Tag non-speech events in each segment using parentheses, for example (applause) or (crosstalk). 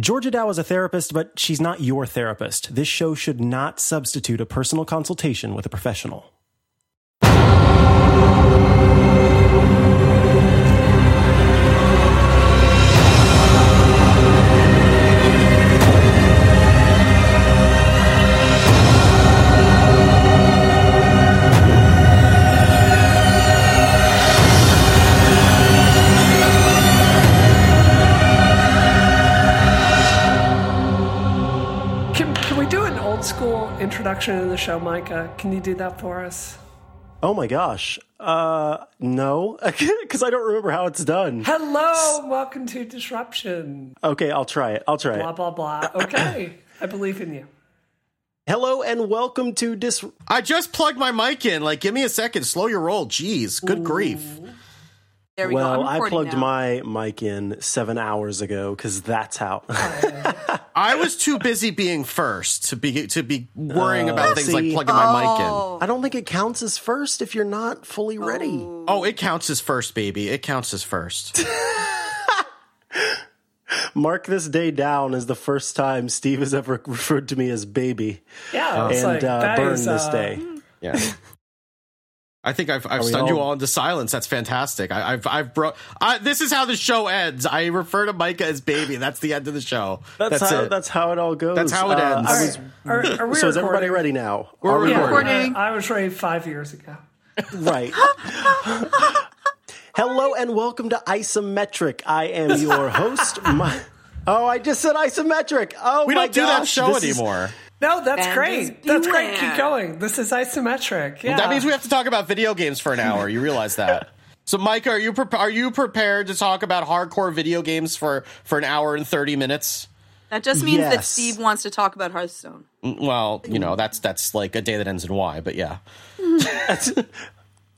Georgia Dow is a therapist, but she's not your therapist. This show should not substitute a personal consultation with a professional. Introduction to the show, Micah? Can you do that for us? Oh my gosh. Uh, no, (laughs) because I don't remember how it's done. Hello, welcome to Disruption. Okay, I'll try it. I'll try Blah, it. blah, blah. blah. (laughs) Okay, I believe in you. Hello and welcome to Dis. I just plugged my mic in. Like, give me a second. Slow your roll. Jeez, good grief. There we Well, go. I'm I recording plugged now. my mic in seven hours ago because that's how. (laughs) I was too busy being first to be to be worrying about things like see. plugging my mic in. Oh, I don't think it counts as first if you're not fully ready. Oh, it counts as first, baby. It counts as first. (laughs) Mark this day down as the first time Steve has ever referred to me as baby, Yeah, and like, uh, burn is, this uh, day. Yeah. I think I've, I've we stunned you all- all into silence. That's fantastic. I, I've I've bro. I, this is how the show ends. I refer to Micah as baby. That's the end of the show. That's, That's, how it. that's how it all goes. That's how it Uh, ends. I was- are, are we so is everybody ready now? We're Are we Yeah, recording. Recording. I, I was ready five years ago. (laughs) (laughs) Right. Hello and welcome to Isometric. I am your host. My, (laughs) oh, I just said isometric. Oh, we my don't do that show this is- anymore. No, that's Bandits great. That's great. Keep going. This is isometric. Yeah. That means we have to talk about video games for an hour. You realize that? (laughs) So, Mike, are you pre- are you prepared to talk about hardcore video games for for an hour and thirty minutes? that just means that Steve wants to talk about Hearthstone. Mm, well, you know that's that's like a day that ends in Y, but yeah, (laughs) (laughs)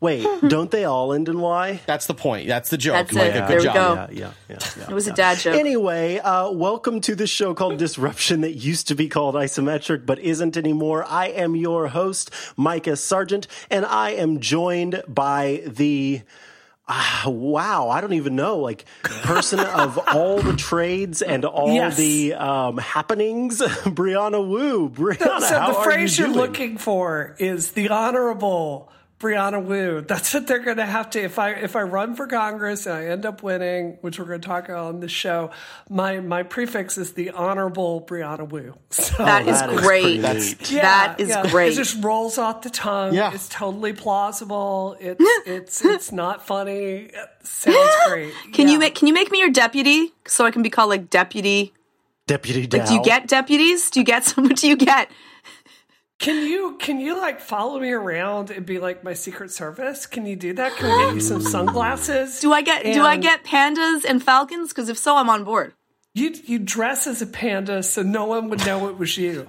Wait, (laughs) don't they all end in Y? that's the point. That's the joke. That's Micah, it. good There we job. go. Yeah, yeah, yeah. yeah, It was yeah. a dad joke. Anyway, uh, welcome to the show called Disruption that used to be called Isometric but isn't anymore. I am your host, Micah Sargent, and I am joined by the. ah, wow, I don't even know, like person (laughs) of all the trades and all Yes. the um, happenings, (laughs) Brianna Wu. Brianna, so how the are phrase you you are looking for is the honorable Brianna Wu. That's what they're going to have to. If I if I run for Congress and I end up winning, which we're going to talk about on the show, my my prefix is the honorable Brianna Wu. So that is that is great. pretty That's, neat. yeah, that is yeah. great. It just rolls off the tongue. Yeah. It's totally plausible. It's (laughs) it's it's not funny. It sounds (laughs) great. can you make can you make me your deputy so I can be called like deputy? Deputy Like, do you get deputies? Do you get (laughs) some? What do you get? Can you can you like follow me around and be like my secret service? Can you do that? Can we get you some sunglasses? Do I get do I get pandas and falcons? Because if so, I'm on board. you you dress as a panda so no one would know it was you.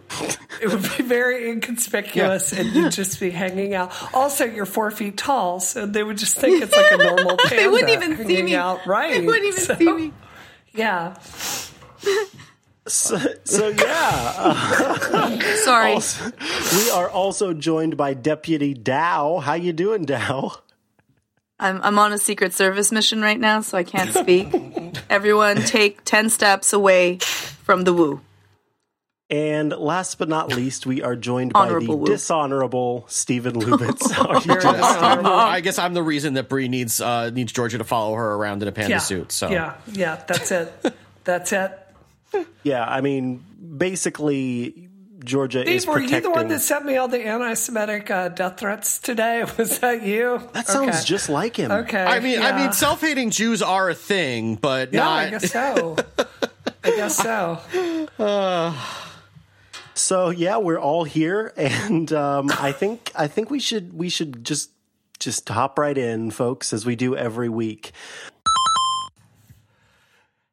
It would be very inconspicuous and you'd just be hanging out. Also, you're four feet tall, so they would just think it's like a normal panda. (laughs) They wouldn't even see me. Out. Right? They wouldn't even So, see me. Yeah. So, so yeah, (laughs) Sorry. we are also joined by Deputy Dow. How you doing, Dow? I'm I'm on a secret service mission right now, so I can't speak. Everyone, take ten steps away from the Wu. And last but not least, we are joined by the Woo. dishonorable Stephen Lubitz. (laughs) Are you Very. I guess I'm the reason that Bree needs uh, needs Georgia to follow her around in a panda Yeah. suit. So Yeah. Yeah. That's it. That's it. (laughs) Yeah, I mean, basically, Georgia is Steve, were you protecting. the one that sent me all the anti-Semitic uh, death threats today? (laughs) Was that you? that sounds Okay. just like him. okay. I mean, I mean, self-hating Jews are a thing, but yeah, not. I guess so. (laughs) I guess so. So yeah, we're all here, and um, I think I think we should we should just just hop right in, folks, as we do every week.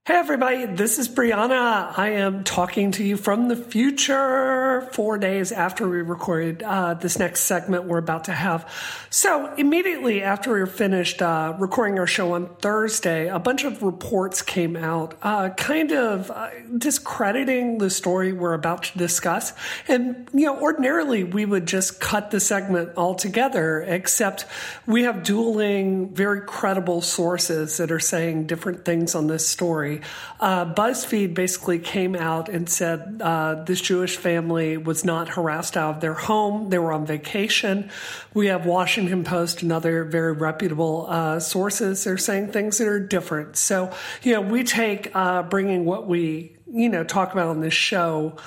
Hey, everybody, this is Brianna. I am talking to you from the future. four days after we recorded uh, this next segment we're about to have. So, immediately after we were finished uh, recording our show on Thursday, a bunch of reports came out uh, kind of uh, discrediting the story we're about to discuss. And, you know, ordinarily we would just cut the segment altogether, except we have dueling, very credible sources that are saying different things on this story. Uh, BuzzFeed basically came out and said uh, this Jewish family was not harassed out of their home. They were on vacation. We have Washington Post and other very reputable uh, sources. They're saying things that are different. So, you know, we take uh, bringing what we, you know, talk about on this show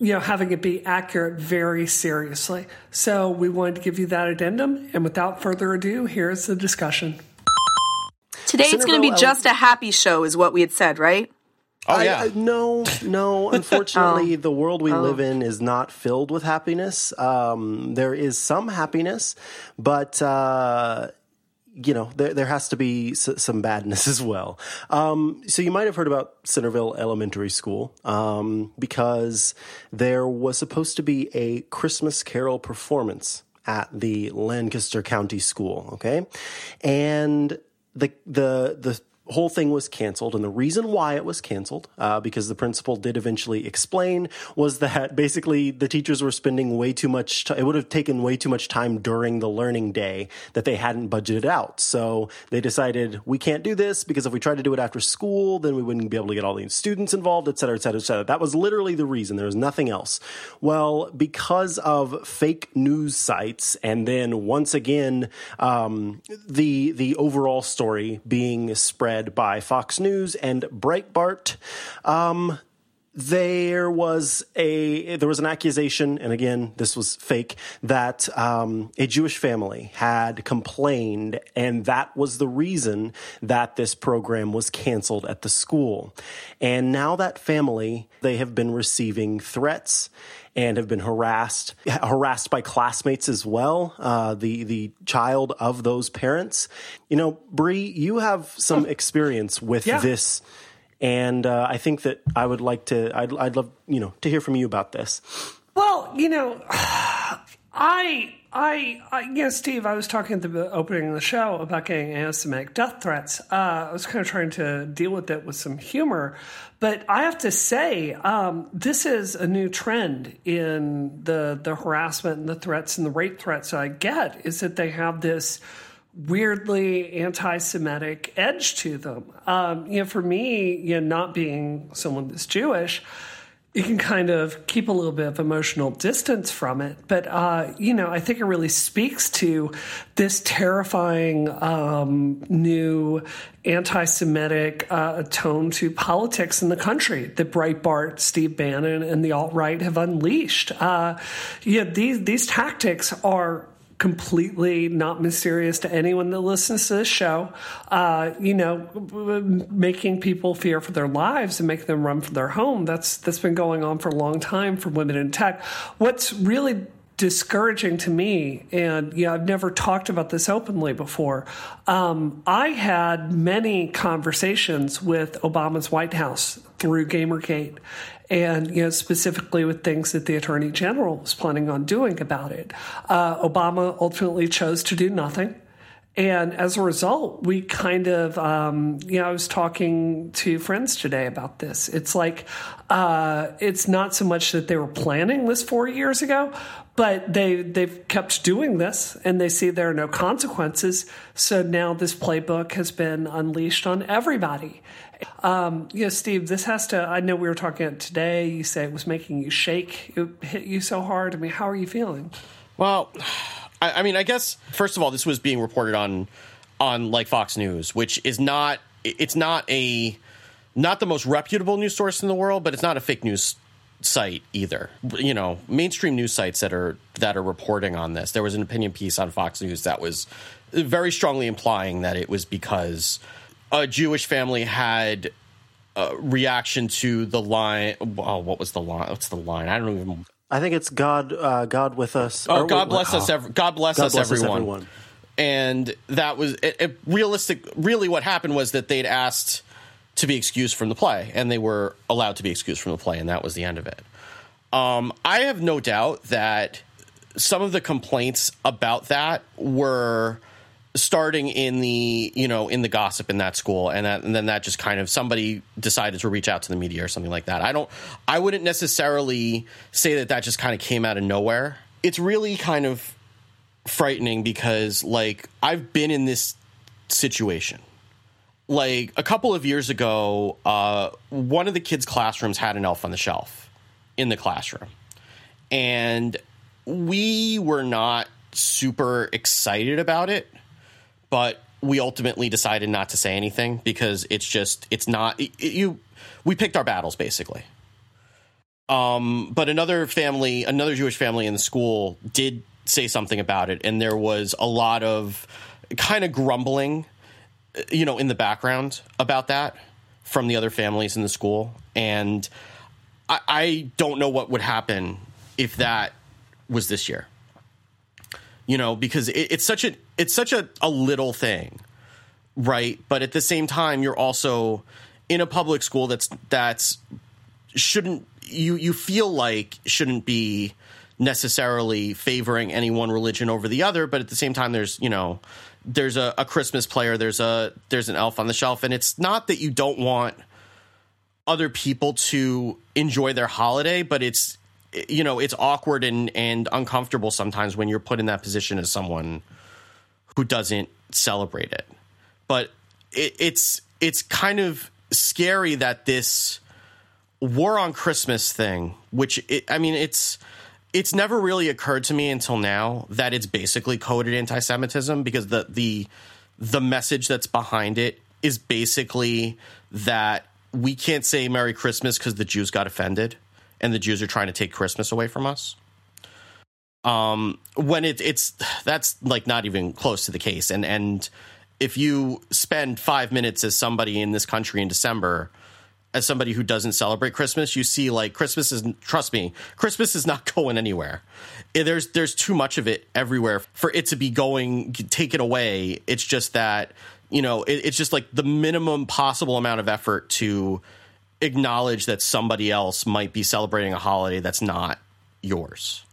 you know, having it be accurate very seriously. So we wanted to give you that addendum. And without further ado, here's the discussion. Today it's going to be just a happy show, is what we had said, right? Oh yeah. I, I, no, no. (laughs) Unfortunately, oh. the world we oh. live in is not filled with happiness. Um, there is some happiness, but uh, you know there there has to be s- some badness (laughs) as well. Um, so you might have heard about Centerville Elementary School um, because there was supposed to be a Christmas Carol performance at the Lancaster County School. Okay, and the the the whole thing was canceled. And the reason why it was canceled, uh, because the principal did eventually explain, was that (laughs) basically the teachers were spending way too much. T- it would have taken way too much time during the learning day that they hadn't budgeted out. So they decided we can't do this because if we tried to do it after school, then we wouldn't be able to get all these students involved, et cetera, et cetera, et cetera. That was literally the reason. There was nothing else. Well, because of fake news sites, and then once again, um, the the overall story being spread by Fox News and Breitbart. Um, there was a there was an accusation, and again, this was fake, that um, a Jewish family had complained, and that was the reason that this program was canceled at the school. And now that family, they have been receiving threats and have been harassed harassed by classmates as well. Uh, the the child of those parents. You know, Bree, you have some experience with yeah. this, and uh, I think that I would like to. I'd, I'd love you know to hear from you about this. Well, you know, (sighs) I I, I, yeah, Steve, I was talking at the opening of the show about getting anti-Semitic death threats. Uh, I was kind of trying to deal with it with some humor, but I have to say, um, this is a new trend in the the harassment and the threats and the rape threats I get. Is that they have this weirdly anti-Semitic edge to them? Um, you know, for me, you know, not being someone that's Jewish you can kind of keep a little bit of emotional distance from it. But, uh, you know, I think it really speaks to this terrifying um, new anti Semitic uh, tone to politics in the country that Breitbart, Steve Bannon, and the alt right have unleashed. Uh, yeah, these, these tactics are completely not mysterious to anyone that listens to this show. Uh, you know, making people fear for their lives and making them run for their home. That's that's been going on for a long time for women in tech. What's really discouraging to me, and know, I've never talked about this openly before. Um, I had many conversations with Obama's White House through Gamergate, and you know specifically with things that the attorney general was planning on doing about it. Uh, Obama ultimately chose to do nothing. And as a result, we kind of, um, you know, I was talking to friends today about this. It's like, uh, it's not so much that they were planning this four years ago, but they they've kept doing this, and they see there are no consequences. So now this playbook has been unleashed on everybody. Um, you know, Steve, this has to. I know we were talking today. You say it was making you shake. It hit you so hard. I mean, how are you feeling? Well, I, I mean, I guess first of all, this was being reported on on like Fox News, which is not. It's not a not the most reputable news source in the world, but it's not a fake news site either. You know, mainstream news sites that are that are reporting on this. There was an opinion piece on Fox News that was very strongly implying that it was because a Jewish family had a reaction to the line. Oh, what was the line? What's the line? I don't even. I think it's God, uh, God with us. Oh, God bless us, ev- God bless God us, bless everyone. us, everyone. And that was it, it, realistic. Really, what happened was that they'd asked to be excused from the play, and they were allowed to be excused from the play, and that was the end of it. Um, I have no doubt that some of the complaints about that were starting in the you know in the gossip in that school and, that, and then that just kind of somebody decided to reach out to the media or something like that. I don't i wouldn't necessarily say that that just kind of came out of nowhere. It's really kind of frightening because like i've been in this situation. Like a couple of years ago uh, one of the kids classrooms had an elf on the shelf in the classroom. And we were not super excited about it but we ultimately decided not to say anything because it's just it's not it, you we picked our battles basically. Um but another family another jewish family in the school did say something about it and there was a lot of kind of grumbling you know in the background about that from the other families in the school. And i, I don't know what would happen if that was this year. You know because it, it's such a it's such a, a little thing right? But at the same time you're also in a public school that's that's shouldn't you you feel like shouldn't be necessarily favoring any one religion over the other but at the same time there's you know there's a, a christmas player there's a there's an elf on the shelf and it's not that you don't want other people to enjoy their holiday but it's you know it's awkward and and uncomfortable sometimes when you're put in that position as someone who doesn't celebrate it but it, it's it's kind of scary that this war on christmas thing which it, i mean it's it's never really occurred to me until now that it's basically coded anti-semitism because the the the message that's behind it is basically that we can't say merry christmas because the jews got offended and the Jews are trying to take Christmas away from us. Um, when it, it's that's like not even close to the case, and and if you spend five minutes as somebody in this country in December, as somebody who doesn't celebrate Christmas, you see like Christmas is trust me, Christmas is not (laughs) going anywhere. There's there's too much of it everywhere for it to be going taken away. It's just that you know it, it's just like the minimum possible amount of effort to acknowledge that somebody else might be celebrating a holiday that's not yours.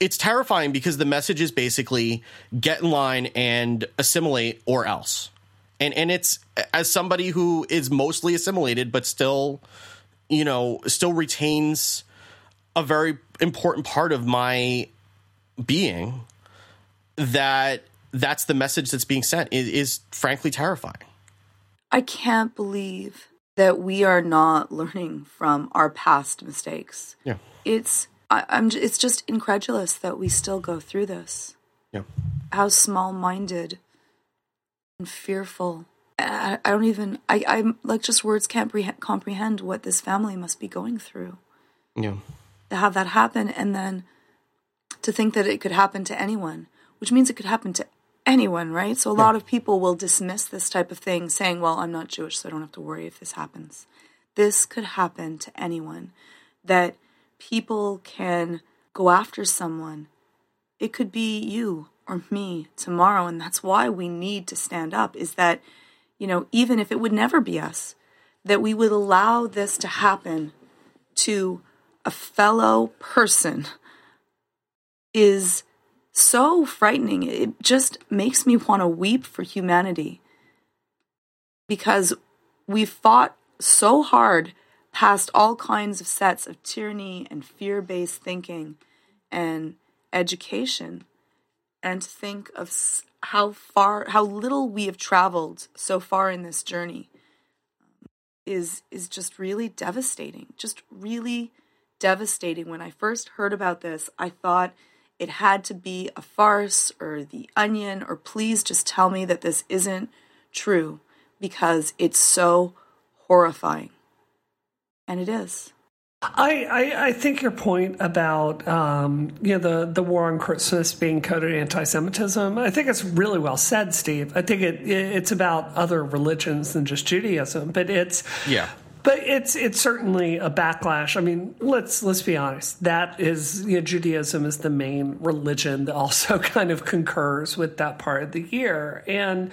It's terrifying because the message is basically get in line and assimilate or else. And and it's as somebody who is mostly assimilated but still you know still retains a very important part of my being that that's the message that's being sent is, is frankly terrifying. I can't believe that we are not learning from our past mistakes. Yeah. It's I, am it's just incredulous that we still go through this. Yeah. How small-minded and fearful. I, I don't even I I'm like just words can't pre- comprehend what this family must be going through. Yeah. To have that happen and then to think that it could happen to anyone, which means it could happen to anyone, right? So a yeah. lot of people will dismiss this type of thing saying, well, I'm not Jewish, so I don't have to worry if this happens. This could happen to anyone. That people can go after someone. It could be you or me tomorrow, and that's why we need to stand up is that, you know, even if it would never be us, that we would allow this to happen to a fellow person is so frightening. It just makes me want to weep for humanity because we fought so hard past all kinds of sets of tyranny and fear based thinking and education. And to think of how far, how little we have traveled so far in this journey is, is just really devastating. Just really devastating. When I first heard about this, I thought it had to be a farce or the onion, or please just tell me that this isn't true because it's so horrifying. And it is. I, I, I, think your point about um, you know the, the war on Christmas being coded anti-Semitism. I think it's really well said, Steve. I think it, it it's about other religions than just Judaism, but it's yeah but it's it's certainly a backlash. I mean, let's let's be honest. That is you know, Judaism is the main religion that also (laughs) kind of concurs with that part of the year, and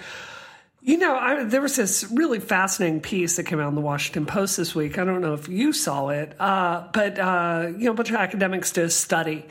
You know, I, there was this really fascinating piece that came out in the Washington Post this week. I don't know if you saw it, uh, but uh, you know, a bunch of academics did a study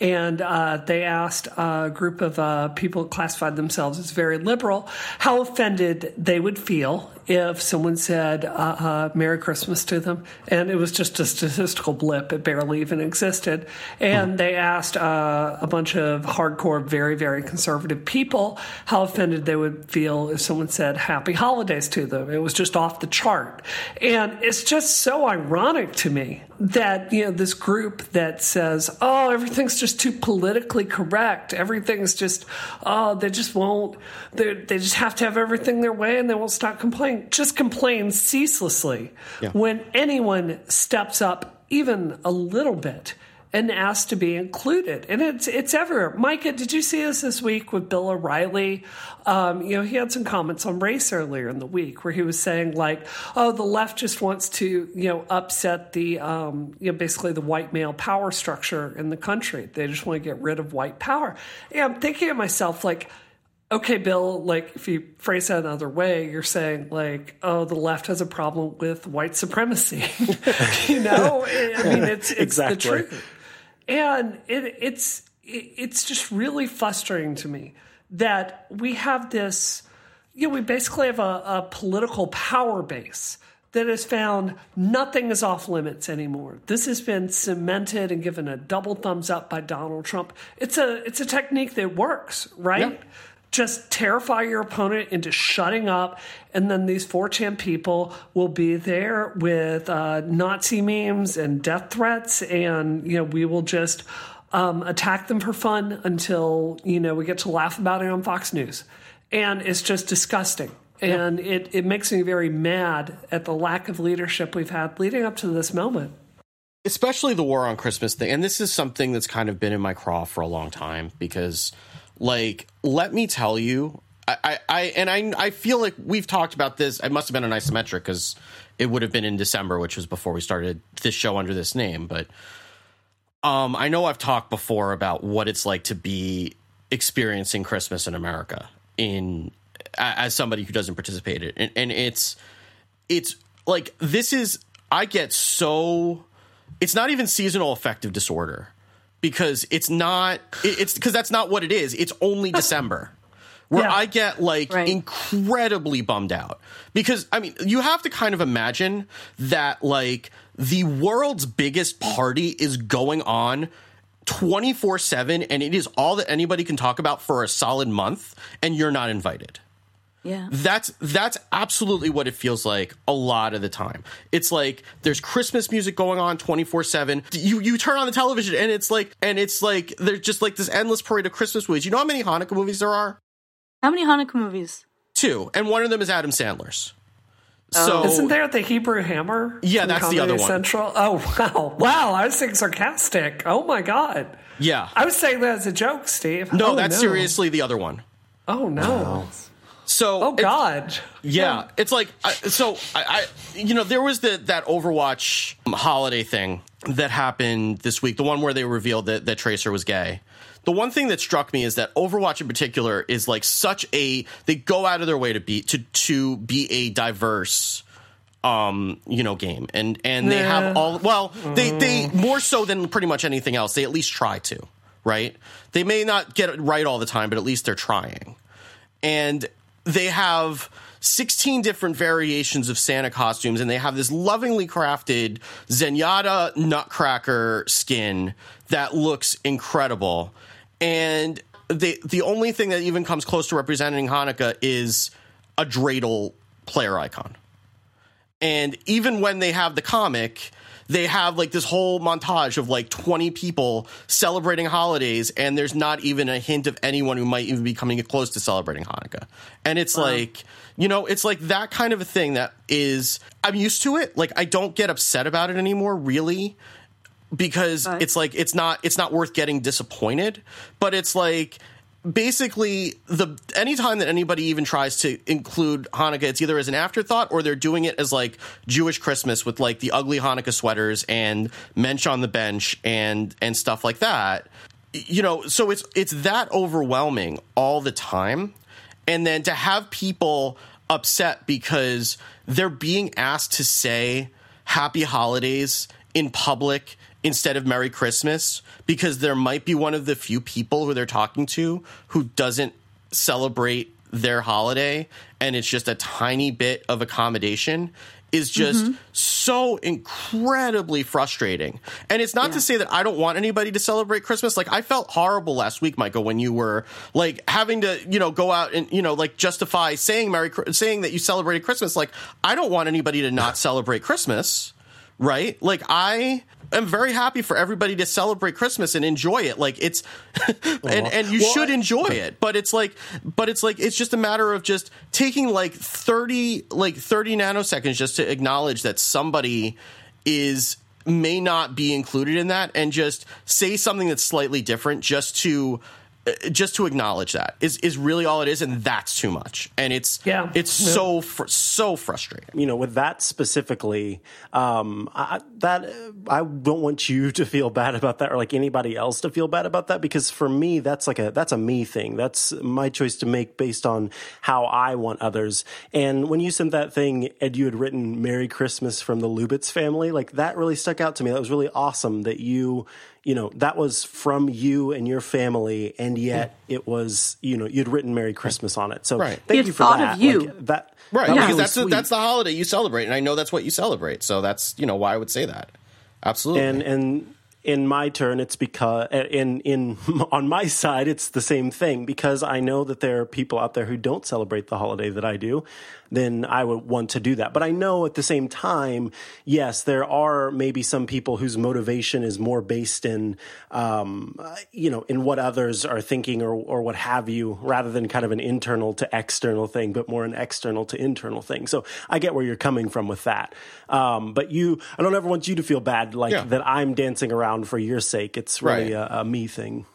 and uh, they asked a group of uh, people who classified themselves as very liberal how offended they would feel if someone said uh, uh, Merry Christmas to them. And it was just a statistical blip, it barely even existed. And they asked uh, a bunch of hardcore, very, very conservative people how offended they would feel if someone said Happy Holidays to them. It was just off the chart. And it's just so ironic to me that you know this group that says oh everything's just too politically correct everything's just oh they just won't they they just have to have everything their way and they won't stop complaining just complains ceaselessly Yeah. when anyone steps up even a little bit and asks to be included. And it's it's everywhere. Micah, did you see this this week with Bill O'Reilly? Um, you know, he had some comments on race earlier in the week where he was saying like, "Oh, the left just wants to you know upset the um, you know basically the white male power structure in the country. They just want to get rid of white power." And I'm thinking to myself like okay, Bill, like if you phrase that another way, you're saying like, oh, the left has a problem with white supremacy. (laughs) you know, I mean, it's it's Exactly. the truth, and it, it's it, it's just really frustrating to me that we have this. You know, we basically have a, a political power base that has found nothing is off limits anymore. This has been cemented and given a double thumbs up by Donald Trump. It's a it's a technique that works, right? Yeah. Just terrify your opponent into shutting up, and then these 4chan people will be there with uh, Nazi memes and death threats, and you know we will just um, attack them for fun until you know we get to laugh about it on Fox News, and it's just disgusting. And it, it makes me very mad at the lack of leadership we've had leading up to this moment. especially the war on Christmas thing. And this is something that's kind of been in my craw for a long time because, like, let me tell you, I, I, and I, I feel like we've talked about this. It must have been an isometric because it would have been in December, which was before we started this show under this name. But um, I know I've talked before about what it's like to be experiencing Christmas in America in as somebody who doesn't participate in and, and it's it's like this is I get so it's not even seasonal affective disorder because it's not it's because that's not what it is. It's only (laughs) December. Where Yeah. I get like Right. incredibly bummed out because I mean you have to kind of imagine that like the world's biggest party is going on 24/7 and it is all that anybody can talk about for a solid month and you're not invited Yeah. that's that's absolutely what it feels like a lot of the time. It's like there's Christmas music going on 24/7. You you turn on the television and it's like and it's like there's just like this endless parade of Christmas movies. You know how many Hanukkah movies there are? How many Hanukkah movies? Two, and one of them is Adam Sandler's. Oh. So Isn't there the Hebrew Hammer? Yeah, from that's the other one. Central. Oh wow, wow! I was being sarcastic. Oh my god, yeah. I was saying that as a joke, Steve. No, Oh, that's seriously the other one. Oh no. So Oh god. Yeah, it's like I, so. I, I, you know, there was the that Overwatch holiday thing that happened this week. The one where they revealed that that Tracer was gay. The one thing that struck me is that Overwatch in particular is like such a they go out of their way to be to to be a diverse um you know game and and they have all well they they more so than pretty much anything else they at least try to right they may not get it right all the time but at least they're trying and they have 16 different variations of Santa costumes, and they have this lovingly crafted Zenyatta Nutcracker skin that looks incredible. And they, the only thing that even comes close to representing Hanukkah is a dreidel player icon. And even when they have the comic, they have like this whole montage of like 20 people celebrating holidays, and there's not even a hint of anyone who might even be coming close to celebrating Hanukkah. And it's uh-huh. like, you know, it's like that kind of a thing that is, I'm used to it. Like, I don't get upset about it anymore, really because Right. it's like it's not it's not worth getting disappointed but it's like basically the anytime that anybody even tries to include hanukkah it's either as an afterthought or they're doing it as like jewish christmas with like the ugly hanukkah sweaters and mensch on the bench and and stuff like that. You know so it's it's that overwhelming all the time. And then to have people upset because they're being asked to say happy holidays in public instead of Merry Christmas because there might be one of the few people who they're talking to who doesn't celebrate their holiday and it's just a tiny bit of accommodation is just Mm-hmm. so incredibly frustrating. And it's not to say that I don't want anybody to celebrate Christmas. Like I felt horrible last week, Michael, when you were like having to, you know, go out and you know, like justify saying Merry saying that you celebrated Christmas. Like I don't want anybody to not (sighs) celebrate Christmas right? Like I am very happy for everybody to celebrate Christmas and enjoy it. Like it's (laughs) and and you Well, should I- enjoy it. But it's like but it's like it's just a matter of just taking like 30 like 30 nanoseconds just to acknowledge that somebody is may not be included in that and just say something that's slightly different just to just to acknowledge that is is really all it is and that's too much and it's Yeah. it's Yeah. so fr- so frustrating you know, with that specifically, um, I, that I don't want you to feel bad about that, or like anybody else to feel bad about that, because for me, that's like a that's a me thing. That's my choice to make based on how I want others. And when you sent that thing, Ed, you had written "Merry Christmas" from the Lubitz family. Like that really stuck out to me. That was really awesome. That you you know that was from you and your family and yet mm. it was you know you'd written merry christmas on it so Right. thank You'd you for thought that of you. Like, that Right, that was because really that's the, that's the holiday you celebrate, and I know that's what you celebrate. So that's you know why I would say that. Absolutely. and and in my turn it's because eh, in in (laughs) on my side it's the same thing because I know that there are people out there who don't celebrate the holiday that I do then I would want to do that but I know at the same time yes there are maybe some people whose motivation is more based in um, you know in what others are thinking or or what have you rather than kind of an internal to external thing but more an external to internal thing so I get where you're coming from with that um, but you I don't ever want you to feel bad like Yeah. that I'm dancing around for your sake. It's really Right. a, a me thing.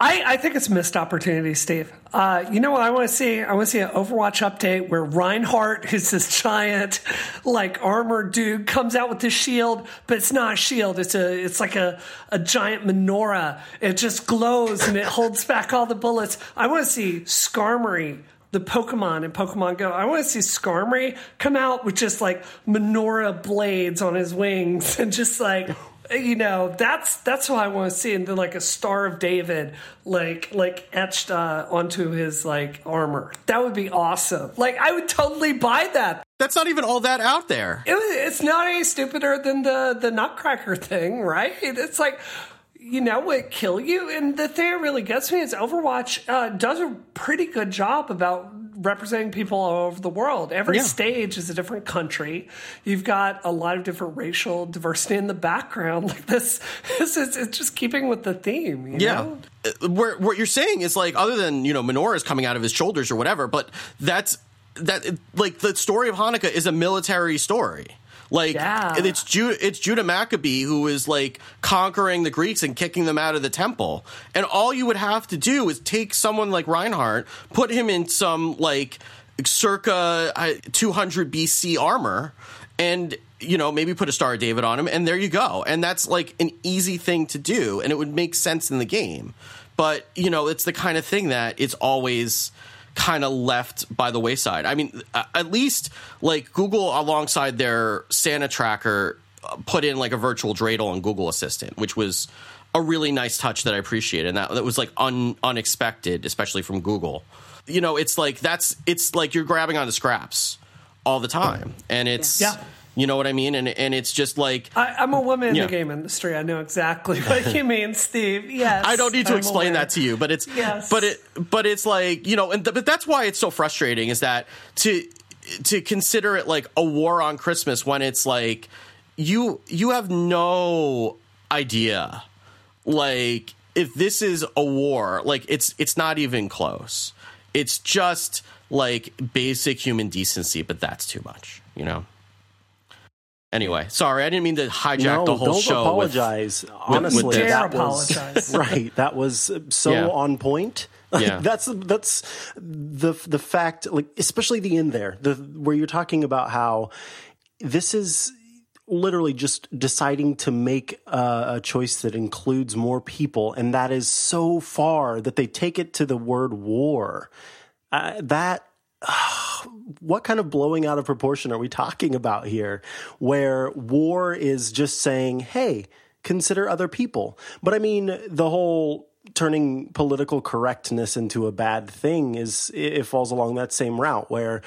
I, I think it's a missed opportunity, Steve. Uh, you know what I want to see? I want to see an Overwatch update where Reinhardt, who's this giant, like armored dude, comes out with this shield, but it's not a shield. It's a it's like a, a giant menorah. It just glows and it holds back all the bullets. I want to see Skarmory, the Pokemon in Pokemon Go. I want to see Skarmory come out with just like menorah blades on his wings (laughs) and just like you know that's that's what I want to see, and then like a Star of David, like like etched uh, onto his like armor. That would be awesome. Like I would totally buy that. that's not even all that out there. It, it's not any stupider than the the Nutcracker thing, right? It's like. You know what kill you? And the thing that really gets me is Overwatch uh, does a pretty good job about representing people all over the world. Every Yeah. stage is a different country. You've got a lot of different racial diversity in the background. (laughs) Like this, this is it's just keeping with the theme. You Yeah. know? Uh, Where, what you're saying is like, other than, you know, menorahs coming out of his shoulders or whatever, but that's, that, like, the story of Hanukkah is a military story. Like, Yeah. it's, Ju- it's Judah Maccabee who is, like, conquering the Greeks and kicking them out of the temple. And all you would have to do is take someone like Reinhardt, put him in some, like, circa uh, 200 BC armor, and you know maybe put a star of david on him and there you go and that's like an easy thing to do and it would make sense in the game but you know it's the kind of thing that it's always kind of left by the wayside. I mean at least like google alongside their santa tracker uh, put in like a virtual dreidel on google assistant which was a really nice touch that i appreciate and that, that was like un, unexpected especially from google. You know it's like that's it's like you're grabbing on the scraps all the time and it's Yeah. You know what i mean and and it's just like I, I'm a woman in Yeah. the game industry. I know exactly (laughs) what you (laughs) mean, Steve. Yes, I don't need to I'm explain aware. that to you, but it's Yes. but it but it's like you know, and th- but that's why it's so frustrating is that to to consider it like a war on Christmas when it's like you you have no idea like if this is a war like it's it's not even close it's just like basic human decency but that's too much you know anyway sorry i didn't mean to hijack no, the whole don't show with- apologize. Honestly, with this. that Dare was apologize. (laughs) right. That was so Yeah. on point. Yeah. that's that's the the fact, like especially the end there, the where you're talking about how this is literally just deciding to make a, a choice that includes more people, and that is so far that they take it to the word war. Uh, that what kind of blowing out of proportion are we talking about here? Where war is just saying, hey, consider other people. But I mean, the whole turning political correctness into a bad thing is it falls along that same route where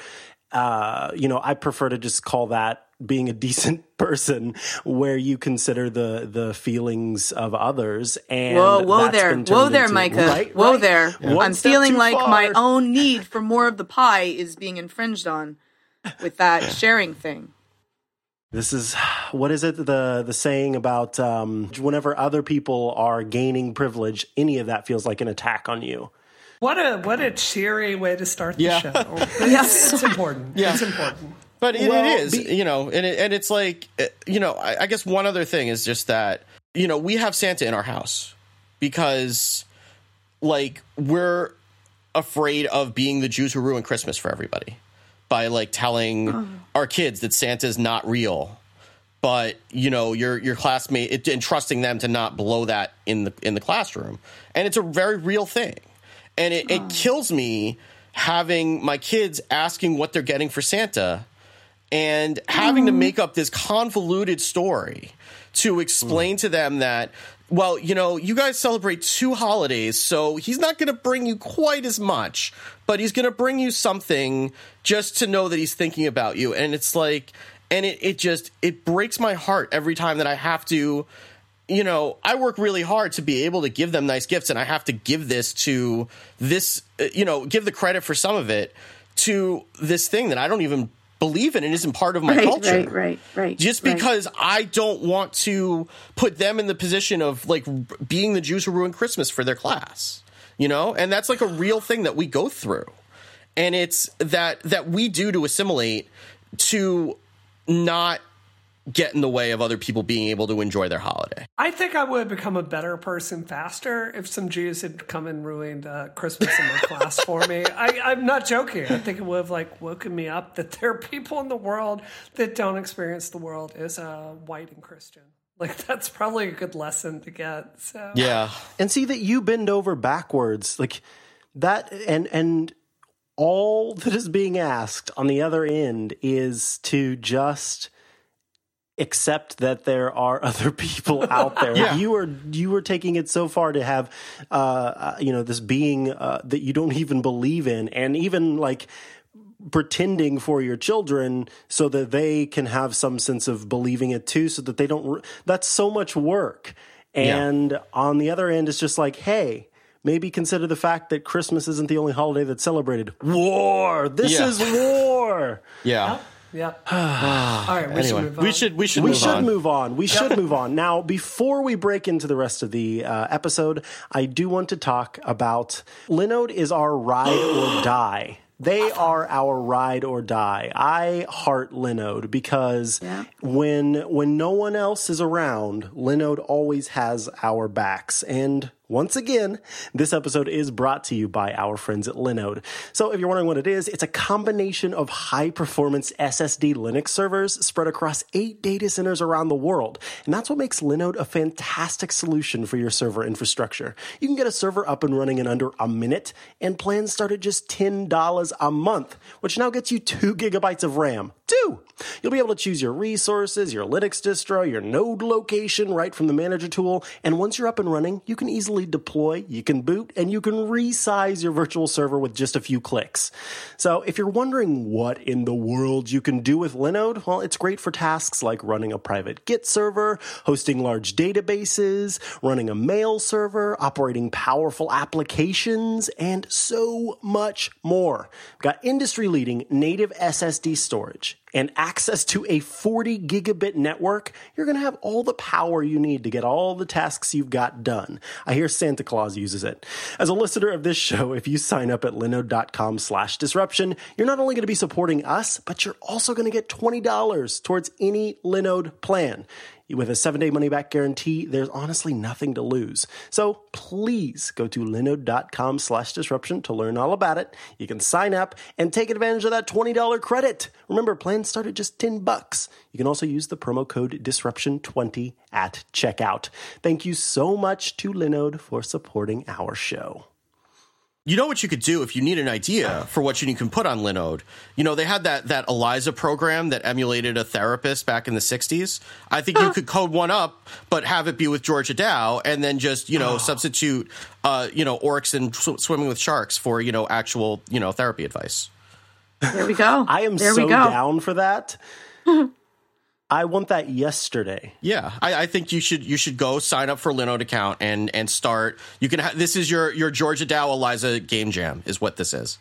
uh, you know, I prefer to just call that being a decent (laughs) person where you consider the the feelings of others and whoa whoa there whoa there into, micah right, whoa right? there One i'm feeling like far. my own (laughs) need for more of the pie is being infringed on with that sharing thing This is what is it the the saying about um, whenever other people are gaining privilege, any of that feels like an attack on you. What a what a cheery way to start the Yeah. show. (laughs) It's, it's important. Yeah. It's important. But it, Well, it is, be- you know, and it, and it's like, uh, you know, I, I guess one other thing is just that, you know, we have Santa in our house because, like, we're afraid of being the Jews who ruin Christmas for everybody by like telling our kids that Santa's not real. But you know your your classmate it, and trusting them to not blow that in the in the classroom, and it's a very real thing, and it, it kills me having my kids asking what they're getting for Santa, and having to make up this convoluted story to explain to them that well you know you guys celebrate two holidays so he's not going to bring you quite as much but he's going to bring you something just to know that he's thinking about you. And it's like and it, it just it breaks my heart every time that i have to you know, I work really hard to be able to give them nice gifts, and I have to give this to this, uh, you know, give the credit for some of it to this thing that I don't even believe in and isn't part of my right culture. right right right Just right. because I don't want to put them in the position of like being the Jews who ruin Christmas for their class, you know, and that's like a real thing that we go through, and it's that that we do to assimilate to not get in the way of other people being able to enjoy their holiday. I think I would have become a better person faster if some Jews had come and ruined uh, Christmas in my class for me. (laughs) I, I'm not joking. I think it would have like woken me up that there are people in the world that don't experience the world as uh, white and Christian. Like that's probably a good lesson to get. So Yeah. and see that you bend over backwards like that and and all that is being asked on the other end is to just accept that there are (laughs) other people (laughs) out there Yeah. you are you are taking it so far to have uh, uh you know this being uh, that you don't even believe in and even like pretending for your children so that they can have some sense of believing it too so that they don't re- that's so much work and on the other end it's just like hey maybe consider the fact that christmas isn't the only holiday that's celebrated war this Yeah. is war Yeah. Yep. (sighs) (sighs) All right. We should move on. we should we should we move should on. move on. We should move on. Now, before we break into the rest of the uh, episode, I do want to talk about Linode is our ride or (gasps) die. They are our ride or die. I heart Linode because Yeah. when when no one else is around, Linode always has our backs. And once again, this episode is brought to you by our friends at Linode. So if you're wondering what it is, it's a combination of high performance SSD Linux servers spread across eight data centers around the world. And that's what makes Linode a fantastic solution for your server infrastructure. You can get a server up and running in under a minute, and plans start at just $10 a month, which now gets you two gigabytes of RAM. Two! You'll be able to choose your resources, your Linux distro, your node location right from the manager tool. And once you're up and running, you can easily deploy, you can boot, and you can resize your virtual server with just a few clicks. So if you're wondering what in the world you can do with Linode, well, it's great for tasks like running a private Git server, hosting large databases, running a mail server, operating powerful applications, and so much more. We've got industry leading native SSD storage and access to a 40 gigabit network, you're going to have all the power you need to get all the tasks you've got done. I hear Santa Claus uses it. As a listener of this show, if you sign up at linode.com slash disruption, you're not only going to be supporting us, but you're also going to get $20 towards any Linode plan. With a seven day money back guarantee, there's honestly nothing to lose. So please go to linode.com slash disruption to learn all about it. You can sign up and take advantage of that $20 credit. Remember, plans start at just 10 bucks. You can also use the promo code disruption20 at checkout. Thank you so much to Linode for supporting our show. You know what you could do if you need an idea for what you can put on Linode. You know, they had that that Eliza program that emulated a therapist back in the '60s. I think you could code one up, but have it be with Georgia Dow, and then just you know substitute, uh, you know, orcs and sw- swimming with sharks for you know actual you know therapy advice. There we go. I am there so we go. down for that. (laughs) I want that yesterday. Yeah, I, I think you should you should go sign up for Linode account and and start. You can ha- this is your your Georgia Dow Eliza game jam is what this is.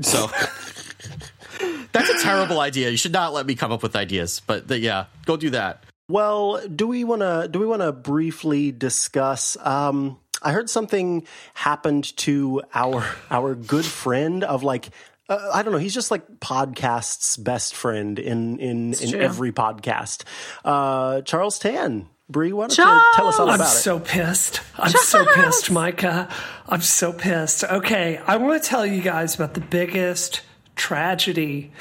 so (laughs) that's a terrible idea. You should not let me come up with ideas. But the, yeah, go do that. Well, do we want to do we want to briefly discuss um I heard something happened to our our good friend of like uh, I don't know. He's just like podcast's best friend in in in true. every podcast. Uh, Charles Tan, Bree, why don't Charles! you tell us all about it? I'm so pissed. I'm so pissed, Micah. I'm so pissed. Okay, I want to tell you guys about the biggest tragedy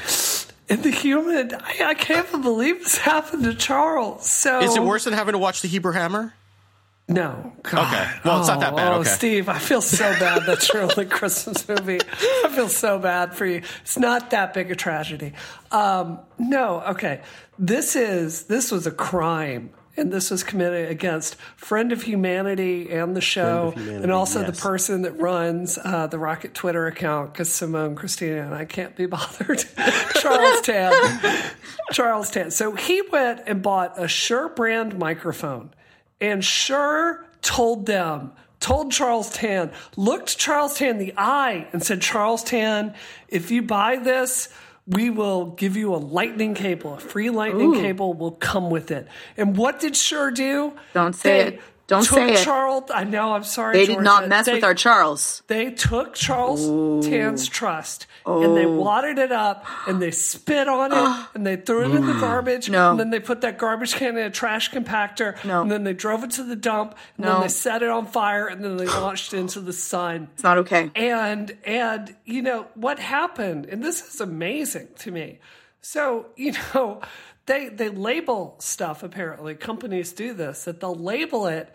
in the human. I, I can't believe this happened to Charles. So Is it worse than having to watch the Hebrew Hammer? No. God. Okay. Well, it's not that bad. Oh, Okay. Steve, I feel so bad. That's your only (laughs) Christmas movie. I feel so bad for you. It's not that big a tragedy. Um, no. Okay. This is this was a crime. And this was committed against Friend of Humanity and the show, Humanity, and also the person that runs uh, the Rocket Twitter account, because Simone Christina and I can't be (laughs) bothered. Charles Tan. (laughs) Charles Tan. So he went and bought a Shure brand microphone and Shure told them, told Charles Tan, looked Charles Tan in the eye and said, Charles Tan, if you buy this, we will give you a lightning cable. A free lightning cable will come with it. And what did Shure do? Don't say They it. Don't took say it. Charles. I know. I'm sorry. They did not mess They- with our Charles. they took Charles Tan's trust and they oh. wadded it up and they spit on it (gasps) and they threw it in the mm. garbage. No. And then they put that garbage can in a trash compactor. No. And then they drove it to the dump. And No. then they set it on fire and then they (sighs) launched it into the sun. It's not okay. And and you know what happened, and this is amazing to me. So you (laughs) know, they they label stuff. Apparently, companies do this that they'll label it,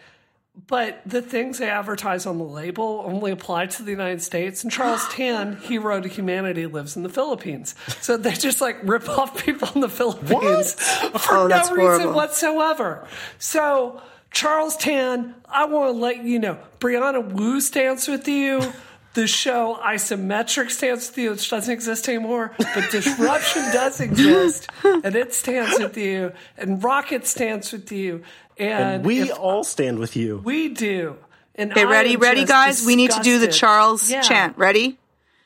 but the things they advertise on the label only apply to the United States. And Charles (gasps) Tan, hero to humanity, lives in the Philippines, so they just like rip off people in the Philippines (laughs) for Oh, no reason horrible. whatsoever. So. Charles Tan, I want to let you know, Brianna Wu stands with you. The show Isometric stands with you, which doesn't exist anymore, but Disruption does exist, and it stands with you, and Rocket stands with you, and, And we all stand with you. we do. And Okay, I ready, ready, just guys? We need to do the. Charles Yeah. chant. Ready?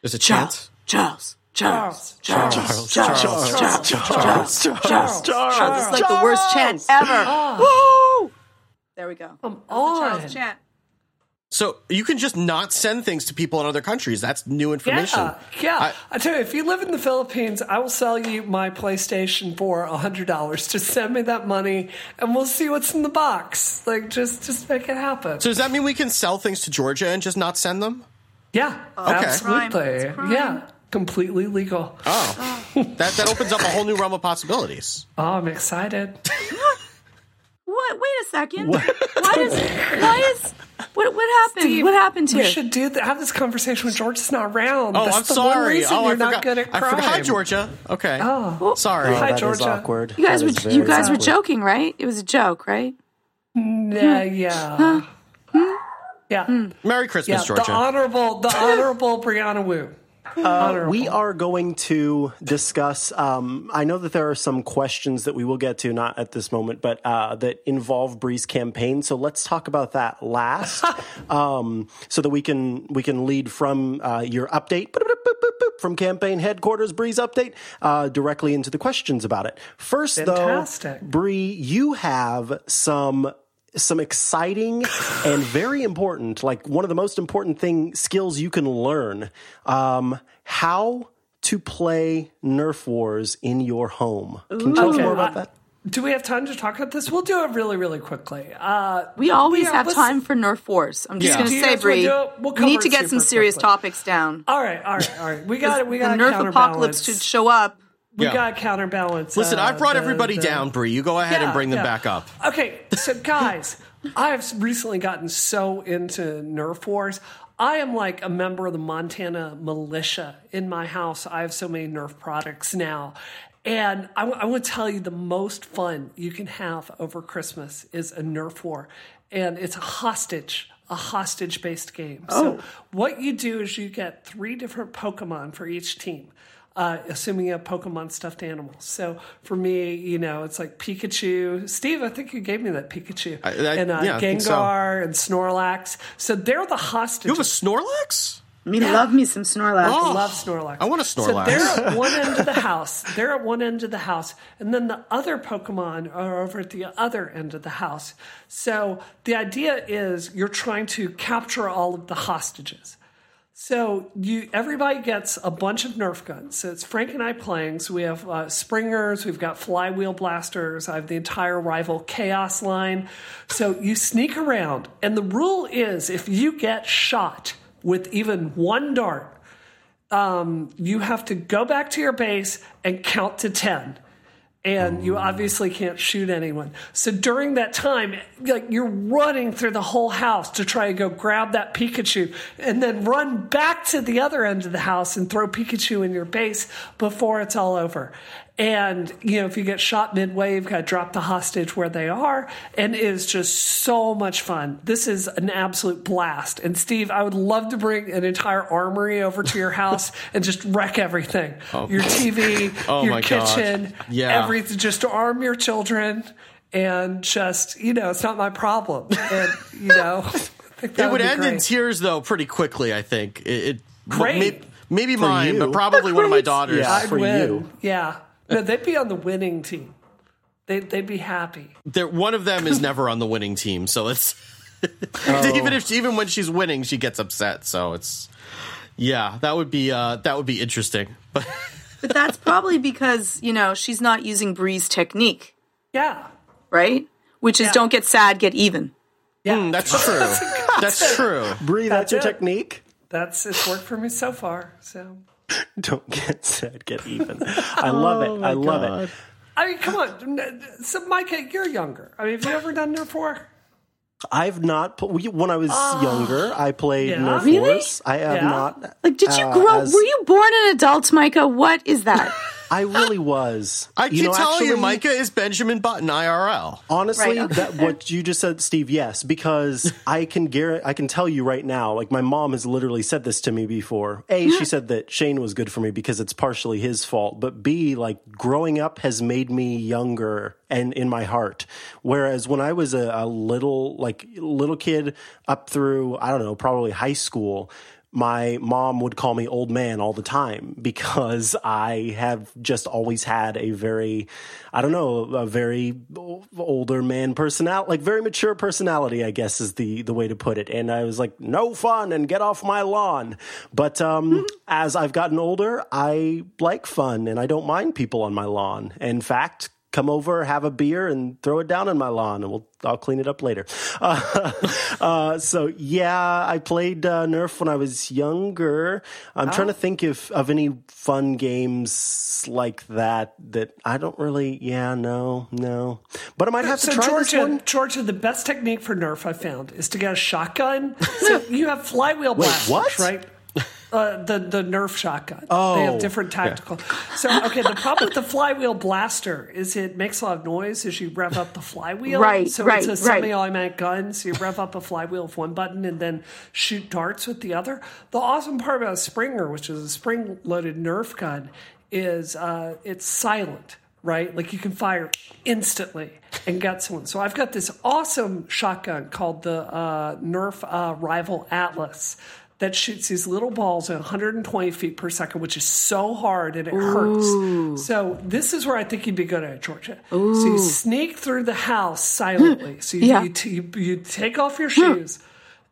There's a Charles, chance. Charles, Charles, Charles, Charles, Charles, Charles, Charles, Charles, Charles, Charles, Charles, Charles. It's like the worst chant ever. Woo! There we go. Come The on. Charles chant. So you can just not send things to people in other countries. That's new information. Yeah, yeah. I, I- tell you, if you live in the Philippines, I will sell you my PlayStation for hundred dollars. Just send me that money, and we'll see what's in the box. Like, just just make it happen. So does that mean we can sell things to Georgia and just not send them? yeah, oh, absolutely. Crime. Crime. Yeah, completely legal. Oh, that that opens up a whole new realm of possibilities. Oh, I'm excited. (laughs) What? Wait a second. Why is? Why is? What? What happened? Steve, what happened We here? should do th- have this conversation when Georgia's not around. Oh, That's I'm the one sorry. reason Oh, you're I not forgot. good at I crime. forgot. Hi, Georgia. Okay. Oh. well, sorry. Oh, Hi, that is Georgia. awkward. You guys That were you very guys were joking, right? It was a joke, right? Yeah, yeah, hmm? yeah. Hmm. Merry Christmas, Yeah, Georgia. the honorable, the (laughs) honorable Brianna Wu. Honorable. We are going to discuss. Um, I know that there are some questions that we will get to, not at this moment, but uh, that involve Bree's campaign. So let's talk about that last, (laughs) um, so that we can we can lead from uh, your update from campaign headquarters, Bree's update, uh, directly into the questions about it. First, Fantastic. though, Bree, you have some some exciting and very important, like one of the most important thing skills you can learn. Um, how to play Nerf Wars in your home. Can you tell us more about that? Do we have time to talk about this? We'll do it really, really quickly. Uh, We always Yeah, have time for Nerf Wars. I'm just Yeah. going to say, guys wanna Bree, do it? We'll we need to get some serious quickly. topics down. all right, all right, all right. We (laughs) got it. We got to Nerf apocalypse should show up. We Yeah. got counterbalance. Listen, uh, I've brought the- everybody the- down, Bree. You go ahead and bring them yeah. back up. Okay, so (laughs) guys, I have recently gotten so into Nerf Wars. I am like a member of the Montana militia in my house. I have so many Nerf products now. And I, I want to tell you the most fun you can have over Christmas is a Nerf war. And it's a hostage, a hostage based game. So what you do is you get three different Pokemon for each team. Uh, assuming you have Pokemon stuffed animals. So for me, you know, it's like Pikachu. Steve, I think you gave me that Pikachu. I- I- and uh, yeah, I so. Gengar and Snorlax. So they're the hostages. You have a Snorlax? Me love me some Snorlax. Oh. love Snorlax. I want a So Snorlax. they're at one end of the (laughs) house. They're at one end of the house, and then the other Pokemon are over at the other end of the house. So the idea is you're trying to capture all of the hostages. So you, everybody gets a bunch of Nerf guns. So it's Frank and I playing. So we have uh, Springers, we've got Flywheel Blasters, I have the entire rival Khaos line. So you sneak around, and the rule is if you get shot with even one dart, um, you have to go back to your base and count to 10 and you oh. obviously can't shoot anyone. So during that time, like you're running through the whole house to try and go grab that Pikachu and then run back to the other end of the house and throw Pikachu in your base before it's all over. And, you know, if you get shot midway, you've got to drop the hostage where they are. And it is just so much fun. This is an absolute blast. And Steve, I would love to bring an entire armory over to your (laughs) house and just wreck everything. Oh. Your TV, (laughs) Oh your my gosh. kitchen, Yeah. everything. Just to arm your children and just, you know, it's not my problem. And, you know, (laughs) I think It would be end in tears, though, pretty quickly. I think it. it Great. may- maybe mine, you. but probably one of my daughters. Yeah. For win. you. Yeah. No, they'd be on the winning team. They, they'd be happy. There, one of them is never on the winning team, so it's (laughs) even if even when she's winning, she gets upset. So it's yeah, that would be uh, that would be interesting. But (laughs) But that's probably because, you know, she's not using Bree's technique, Yeah. right? Which is Yeah. don't get sad, get even. Yeah. mm, that's (laughs) true. That's true. Bree, that's, your it. technique. That's it's worked for me so far. So (laughs) Don't get sad, get (laughs) even. I love it. I love it. I mean, come on. So, Micah, you're younger. I mean, have you ever done Nerf War? I've not. pl- When I was younger, I played Yeah? Nerf Really? Wars. I have Yeah? not. Like, did you uh, grow? as- were you born an adult, Micah? What is that? (laughs) I really was. I You keep know, telling you, Micah is Benjamin Button IRL. Honestly, Right, that what you just said, Steve. Yes, because (laughs) I can guarantee, I can tell you right now. Like my mom has literally said this to me before. A, she said that Shane was good for me because it's partially his fault. But B, like growing up has made me younger and in my heart. Whereas when I was a, a little, like little kid up through I don't know, probably high school. My mom would call me old man all the time (laughs) because I have just always had a very, I don't know, a very older man personality, like very mature personality, I guess is the, the way to put it. And I was like, no fun and get off my lawn. But, um, (laughs) as I've gotten older, I like fun and I don't mind people on my lawn. In fact, come over, have a beer, and throw it down on my lawn, and we'll I'll clean it up later. (laughs) Uh, uh, so yeah, I played uh, Nerf when I was younger. I'm trying to think if of any fun games like that that I don't really. Yeah, no, no. But I might have to So try this Georgia, one. Georgia, the best technique for Nerf I found is to get a shotgun. so (laughs) you have flywheel blasters, what? right? Uh, the the Nerf shotgun. Oh, they have different tactical. So okay, the problem with the flywheel blaster is it makes a lot of noise as you rev up the flywheel. Right, So right, it's a semi-automatic gun. So you rev up a flywheel with one button and then shoot darts with the other. The awesome part about a Springer, which is a spring-loaded Nerf gun, is uh, it's silent. Right, like you can fire instantly and get someone. So I've got this awesome shotgun called the uh, Nerf uh, Rival Atlas that shoots these little balls at 120 feet per second, which is so hard and it hurts. So this is where I think you'd be good at, Georgia. So you sneak through the house silently. (gasps) So you, Yeah. you, t- you, you take off your shoes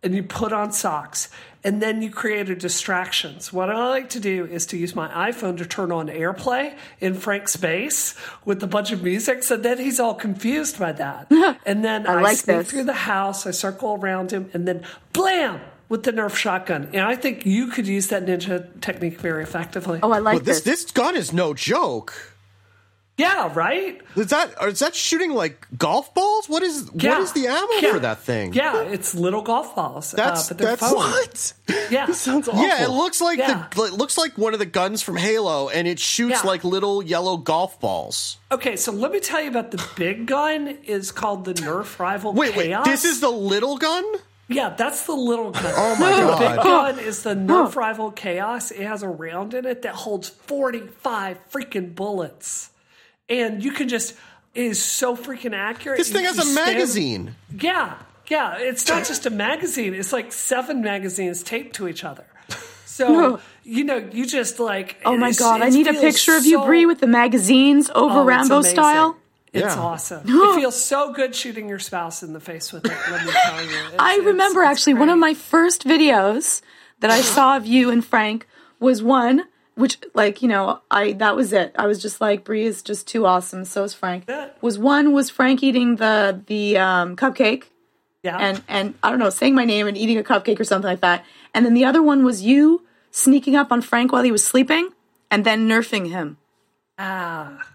and you put on socks. And then you create a distraction. So what I like to do is to use my iPhone to turn on AirPlay in Frank's base with a bunch of music. So then he's all confused by that. (laughs) And then I, like sneak this. through the house, I circle around him, and then blam with the Nerf shotgun. And I think you could use that ninja technique very effectively. Oh, I like But this this. this gun is no joke. Yeah, right. Is that or is that shooting like golf balls? What is Yeah. what is the ammo Yeah. for that thing? Yeah, it's little golf balls. That's- uh, but they're that's- foam. What? (laughs) Yeah. This sounds awful. Yeah, it looks like Yeah. the it looks like one of the guns from Halo, and it shoots Yeah. like little yellow golf balls. Okay, so let me tell you about the big gun. Is called the Nerf Rival Wait, Khaos. wait, this is the little gun? Yeah, that's the little (laughs) gun. Oh my god! The big god! gun is the Nerf Rival Khaos. It has a round in it that holds forty-five freaking bullets, and you can just it is so freaking accurate. This thing You- has you a stand- magazine. Yeah, yeah. It's not just a magazine. It's like seven magazines taped to each other. So (laughs) you know, you just like. Oh my god, I need a picture of you, so- Bree, with the magazines over Oh, Rambo style. It's Yeah. awesome. (gasps) it feels so good shooting your spouse in the face with it. Let me tell you. (laughs) It's- I remember it's actually one of my first videos that I saw of you and Frank was one which like you know I that was it. I was just like Bree is just too awesome. So is Frank. Yeah. Was one was Frank eating the the um, cupcake yeah. and and I don't know saying my name and eating a cupcake or something like that. And then the other one was you sneaking up on Frank while he was sleeping and then nerfing him. ah,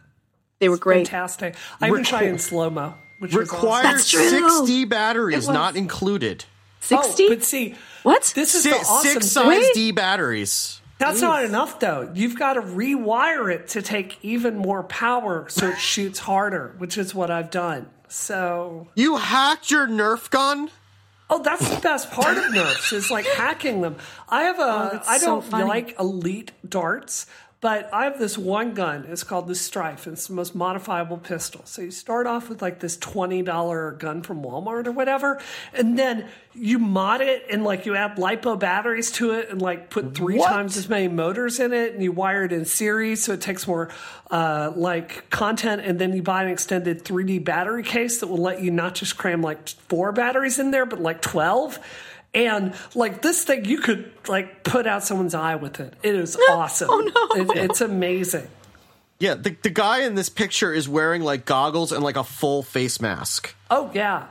They were great. fantastic. I even tried in slow mo, which was awesome. Requires That's true. 6D batteries, not included. Sixty. Oh, but see, what? this is Six, the awesome six thing. size Wait. D batteries. That's not enough, though. You've got to rewire it to take even more power so it (laughs) shoots harder, which is what I've done. So, You hacked your Nerf gun? oh, that's the best part of Nerfs is like hacking them. I have a, oh, that's I don't funny. like elite darts, but I have this one gun. It's called the Stryfe. It's the most modifiable pistol. So you start off with like this twenty dollar gun from Walmart or whatever, and then you mod it and like you add lipo batteries to it and like put three What? times as many motors in it, and you wire it in series so it takes more uh, like content, and then you buy an extended 3D battery case that will let you not just cram like four batteries in there, but like twelve. And like this thing, you could like put out someone's eye with it. It is (laughs) oh, awesome. Oh, no. It- it's amazing. Yeah, the, the guy in this picture is wearing like goggles and like a full face mask. Oh yeah,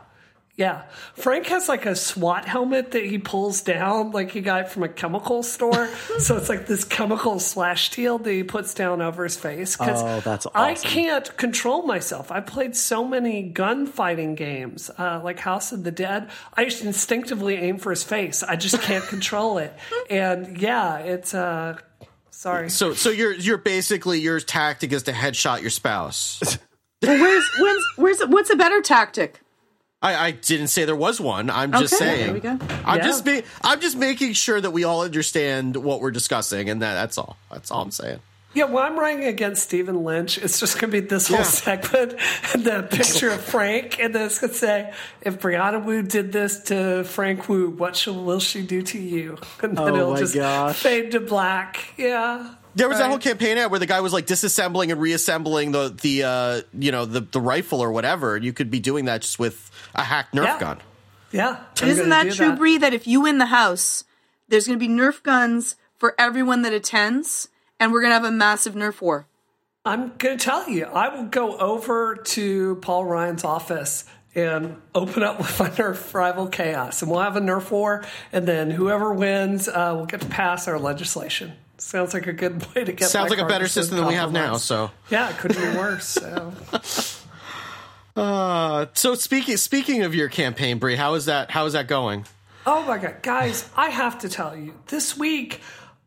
yeah. Frank has like a SWAT helmet that he pulls down, like he got it from a chemical store. (laughs) so it's like this chemical slash shield that he puts down over his face. 'Cause Oh, that's I can't control myself. I played so many gunfighting games, uh, like House of the Dead. I just instinctively aim for his face. I just can't control it. (laughs) And yeah, it's uh, sorry. So so you're you're basically your tactic is to headshot your spouse. (laughs) Well, where's when's, where's what's a better tactic? I, I didn't say there was one. I'm just Okay, saying. there we go. I'm Yeah. just ma- I'm just making sure that we all understand what we're discussing, and that, that's all. That's all I'm saying. Yeah, when I'm running against Stephen Lynch, it's just going to be this whole Yeah. segment and (laughs) the picture of Frank, and then it's going to say, "If Brianna Wu did this to Frank Wu, what shall, will she do to you?" (laughs) And then Oh it'll my just gosh. fade to black. Yeah, There was that whole campaign ad where the guy was like disassembling and reassembling the the uh, you know the the rifle or whatever. You could be doing that just with a hacked Nerf Yeah. gun. yeah. I'm Isn't gonna that true, Bree? That if you win the house, there's going to be Nerf guns for everyone that attends, and we're going to have a massive Nerf war. I'm going to tell you, I will go over to Paul Ryan's office and open up with my (laughs) Nerf rival Khaos, and we'll have a Nerf war, and then whoever wins uh, will get to pass our legislation. Sounds like a good way to get. Sounds like a better system than we have now. So yeah, it couldn't be worse. So (laughs) uh, so speaking speaking of your campaign, Bree, how is that how is that going? Oh my god, guys! I have to tell you, this week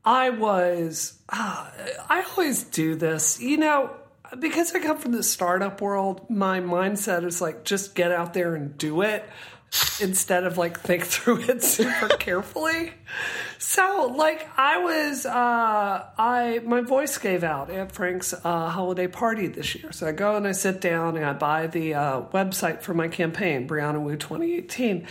I was. Ah, I always do this, you know, because I come from the startup world. My mindset is like just get out there and do it instead of like think (laughs) through it super carefully. So, like, I was, uh, I my voice gave out at Frank's uh, holiday party this year. So I go and I sit down and I buy the uh, website for my campaign, Brianna Wu 2018.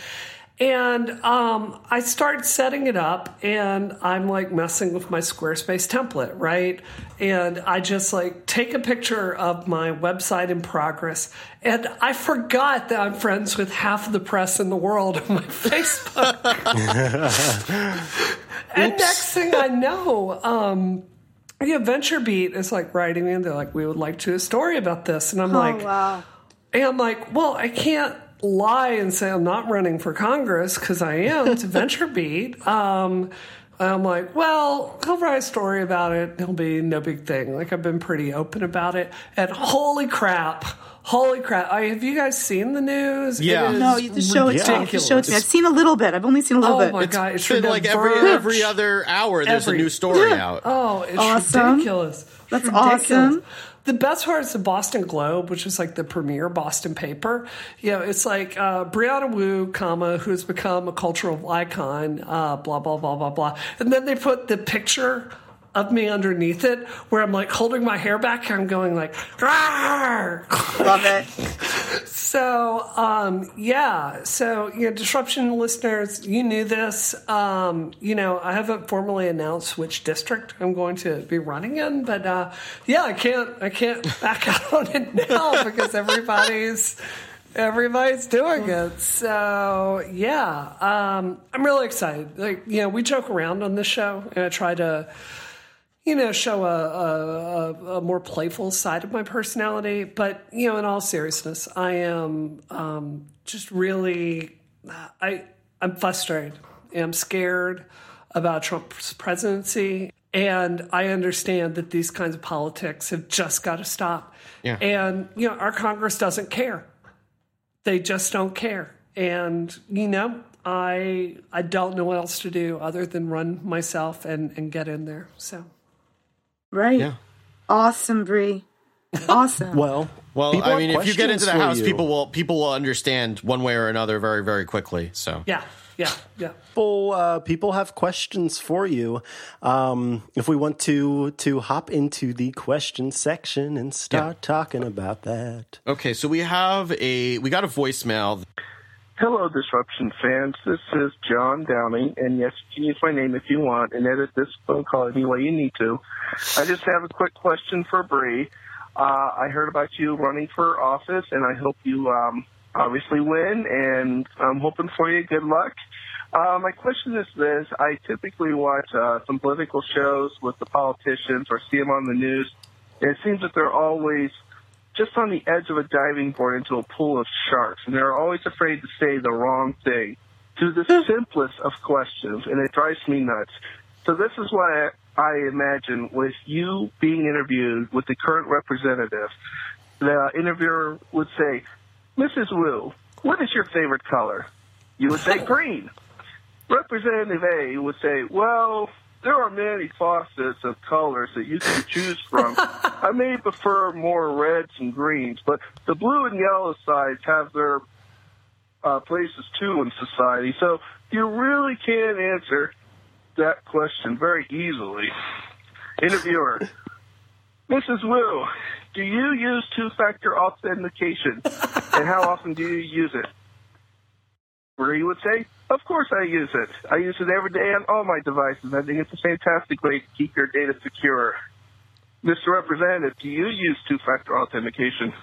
And um, I start setting it up, and I'm like messing with my Squarespace template, right? And I just like take a picture of my website in progress, and I forgot that I'm friends with half of the press in the world on my (laughs) Facebook. (laughs) and next thing I know, um, yeah, VentureBeat is like writing me, and they're like, "We would like to do a story about this," and I'm like, oh wow! and I'm like, well, I can't lie and say I'm not running for Congress because I am to (laughs) VentureBeat. Um, I'm like, well, he'll write a story about it. It'll be no big thing. Like I've been pretty open about it. And holy crap, holy crap! I, have you guys seen the news? Yeah. It is No, you just show it to me. Just show it to me. I've seen a little bit. I've only seen a little Oh bit. Oh my god! It's Been from like every every other hour, there's Every- a new story Yeah. out. Oh, it's Awesome. ridiculous. That's Ridiculous. awesome. The best part is the Boston Globe, which is like the premier Boston paper. You know, it's like uh, Brianna Wu, comma, who has become a cultural icon, uh, blah blah blah blah blah, and then they put the picture of me underneath it, where I'm like holding my hair back, and I'm going like, "Rawr!" Love it. (laughs) So, um, yeah. So, you know, disruption listeners, you knew this. Um, you know, I haven't formally announced which district I'm going to be running in, but uh, yeah, I can't, I can't back (laughs) out on it now because everybody's everybody's doing it. So, yeah, um, I'm really excited. Like, you know, we joke around on this show, and I try to you know, show a, a, a, more playful side of my personality. But, you know, in all seriousness, I am um, just really, I, I'm frustrated. I'm scared about Trump's presidency. And I understand that these kinds of politics have just got to stop. Yeah. And, you know, our Congress doesn't care. They just don't care. And, you know, I I don't know what else to do other than run myself and, and get in there. So Right. Yeah. Awesome, Bree. (laughs) Awesome. Well, Well, people I mean, if you get into the house, you. people will people will understand one way or another very very quickly. So yeah, yeah, yeah. people uh, people have questions for you. Um, if we want to to hop into the question section and start talking about that. okay, so we have a we got a voicemail. Hello, Disruption fans. This is John Downing, and yes, you can use my name if you want and edit this phone call any way you need to. I just have a quick question for Bree. Uh, I heard about you running for office, and I hope you um, obviously win, and I'm hoping for you. Good luck. Uh, my question is this. I typically watch uh, some political shows with the politicians or see them on the news, and it seems that they're always just on the edge of a diving board into a pool of sharks, and they're always afraid to say the wrong thing to the hmm. simplest of questions, and it drives me nuts. So this is what I, I imagine with you being interviewed with the current representative. The interviewer would say, Mrs. Wu, what is your favorite color? You would say (laughs) green. Representative A would say, well, there are many faucets of colors that you can choose from. (laughs) I may prefer more reds and greens, but the blue and yellow sides have their uh, places too in society. So you really can answer that question very easily. Interviewer, (laughs) Mrs. Wu, do you use two-factor authentication, (laughs) and how often do you use it? Where you would say, of course I use it. I use it every day on all my devices. I think it's a fantastic way to keep your data secure. Mr. Representative, do you use two-factor authentication?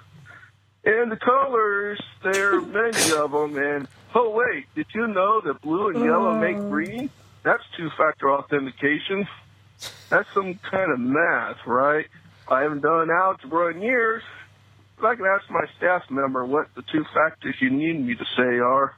And the colors, there are many (laughs) of them. And oh wait, did you know that blue and yellow make oh. green? That's two-factor authentication. That's some kind of math, right? I haven't done algebra in years. But I can ask my staff member what the two factors you need me to say are.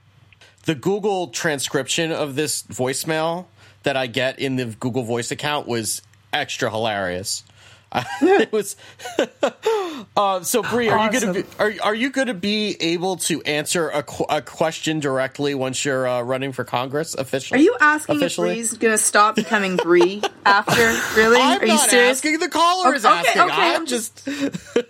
The Google transcription of this voicemail that I get in the Google Voice account was extra hilarious. (laughs) it was (laughs) uh, so Bree. Are you going to be are, are you going to be able to answer a, qu- a question directly once you're uh, running for Congress officially? Are you asking officially? if Bree's going to stop becoming Bree (laughs) after? Really? I'm Are you not serious? asking. The caller is Okay, asking. okay, I'm I'm just.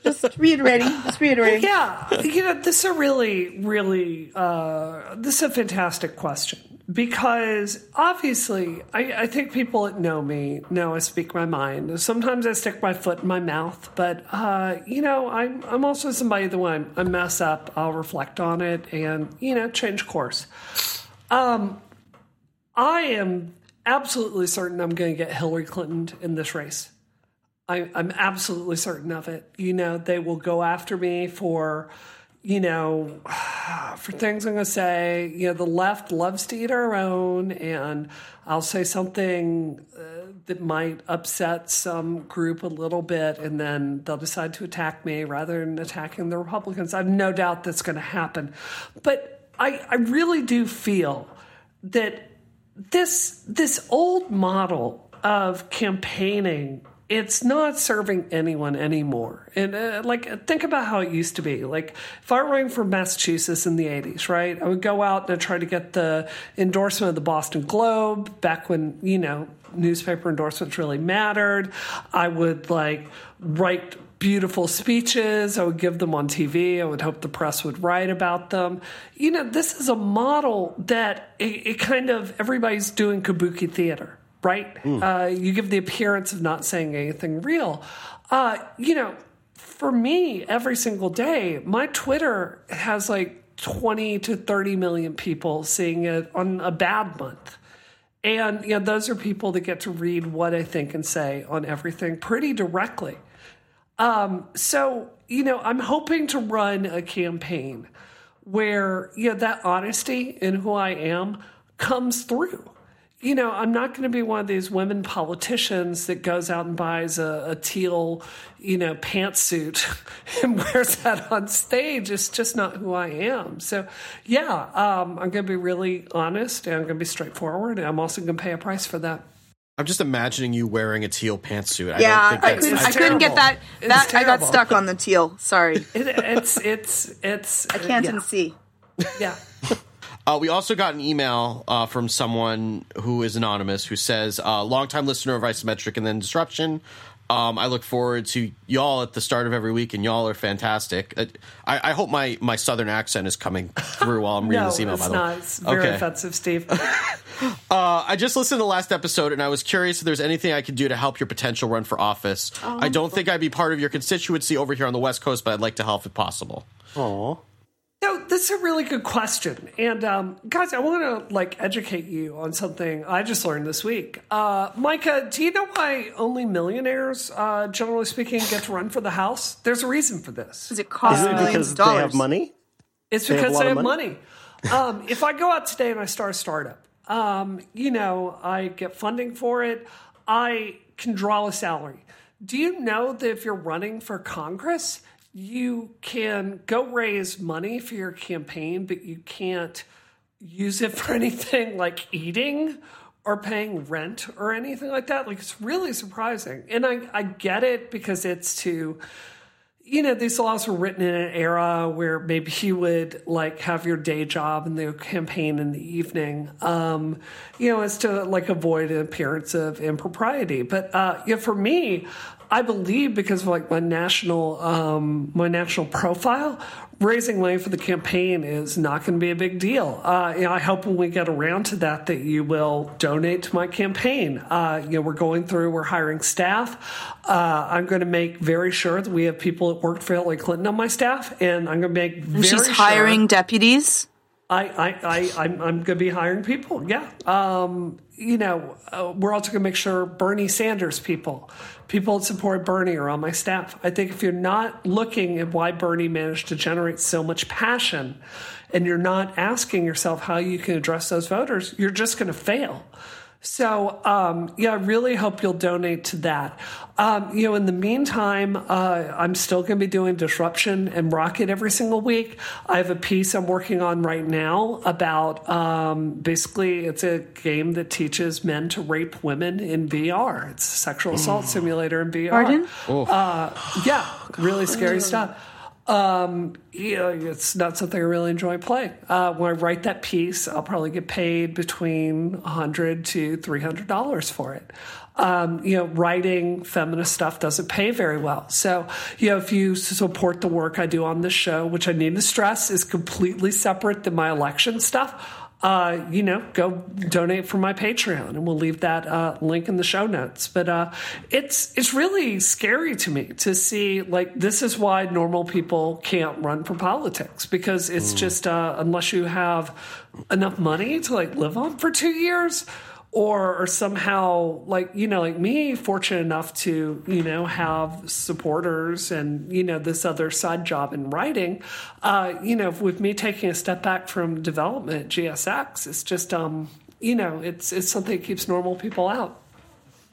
Just reiterating. Just reiterating. Yeah, you know, this is a really, really, uh, this is a fantastic question because obviously, I, I think people that know me know I speak my mind. Sometimes I stick my foot in my mouth, but uh, you know, I'm I'm also somebody that when I mess up, I'll reflect on it and you know change course. Um, I am absolutely certain I'm going to get Hillary Clinton in this race. I, I'm absolutely certain of it. You know, they will go after me for, you know, (sighs) for things I'm going to say. You know, the left loves to eat our own, and I'll say something uh, that might upset some group a little bit, and then they'll decide to attack me rather than attacking the Republicans. I have no doubt that's going to happen. But I, I really do feel that this this old model of campaigning it's not serving anyone anymore. And uh, like, think about how it used to be. Like, if I were for Massachusetts in the 80s, right, I would go out and I'd try to get the endorsement of the Boston Globe back when, you know, newspaper endorsements really mattered. I would like write beautiful speeches. I would give them on TV. I would hope the press would write about them. You know, this is a model that it, it kind of everybody's doing kabuki theater right? Mm. Uh, you give the appearance of not saying anything real. Uh, you know, for me, every single day, my Twitter has like 20 to 30 million people seeing it on a bad month. And you know, those are people that get to read what I think and say on everything pretty directly. Um, so, you know, I'm hoping to run a campaign where, you know, that honesty in who I am comes through you know, I'm not going to be one of these women politicians that goes out and buys a, a teal, you know, pantsuit (laughs) and wears that on stage. It's just not who I am. So, yeah, um, I'm going to be really honest and I'm going to be straightforward. And I'm also going to pay a price for that. I'm just imagining you wearing a teal pantsuit. I yeah, I, couldn't, I couldn't, get that. That I got stuck on the teal. Sorry. It, it's it's it's. I can't yeah. see. Yeah. (laughs) Uh, we also got an email uh, from someone who is anonymous who says, uh, longtime listener of Isometric and then Disruption. Um, I look forward to y'all at the start of every week, and y'all are fantastic. Uh, I, I, hope my, my southern accent is coming through while I'm (laughs) reading no, this email. It's by the not. way, it's very okay. offensive, Steve. (laughs) (laughs) uh, I just listened to the last episode, and I was curious if there's anything I could do to help your potential run for office. Oh, I don't think I'd be part of your constituency over here on the West Coast, but I'd like to help if possible. Aww. No, that's a really good question. And um, guys, I want to like educate you on something I just learned this week. Uh, Micah, do you know why only millionaires, uh, generally speaking, get to run for the House? There's a reason for this. Does it cost Is it because they have money? It's because they have, they have money. money. um, if I go out today and I start a startup, um, you know, I get funding for it. I can draw a salary. Do you know that if you're running for Congress, you can go raise money for your campaign, but you can't use it for (laughs) anything like eating or paying rent or anything like that. Like it's really surprising. And I, I get it because it's to, you know, these laws were written in an era where maybe you would like have your day job and the campaign in the evening, um, you know, as to like avoid an appearance of impropriety. But uh, yeah, for me, I believe because of like my national um, my national profile, raising money for the campaign is not going to be a big deal. Uh, you know, I hope when we get around to that that you will donate to my campaign. Uh, you know, we're going through, we're hiring staff. Uh, I'm going to make very sure that we have people that worked for Hillary Clinton on my staff, and I'm going to make very she's hiring sure deputies. I, I, I, I'm, I'm going to be hiring people. Yeah. Um, you know, uh, we're also going to make sure Bernie Sanders people people that support Bernie are on my staff. I think if you're not looking at why Bernie managed to generate so much passion and you're not asking yourself how you can address those voters, you're just going to fail. So, um, yeah, I really hope you'll donate to that. Um, you know, in the meantime, uh, I'm still going to be doing Disruption and Rocket every single week. I have a piece I'm working on right now about um, basically it's a game that teaches men to rape women in VR. It's a sexual assault simulator in VR. Pardon? Uh, yeah, really scary stuff. Um, you know, it's not something I really enjoy playing. Uh, when I write that piece, I'll probably get paid between 100 to $300 for it. Um, you know, writing feminist stuff doesn't pay very well. So, you know, if you support the work I do on this show, which I need to stress is completely separate than my election stuff, uh, you know, go donate for my Patreon, and we'll leave that uh, link in the show notes. But uh, it's it's really scary to me to see like this is why normal people can't run for politics because it's mm. just uh, unless you have enough money to like live on for two years or, or somehow like you know like me fortunate enough to you know have supporters and you know this other side job in writing uh, you know with me taking a step back from development gsx it's just um you know it's it's something that keeps normal people out.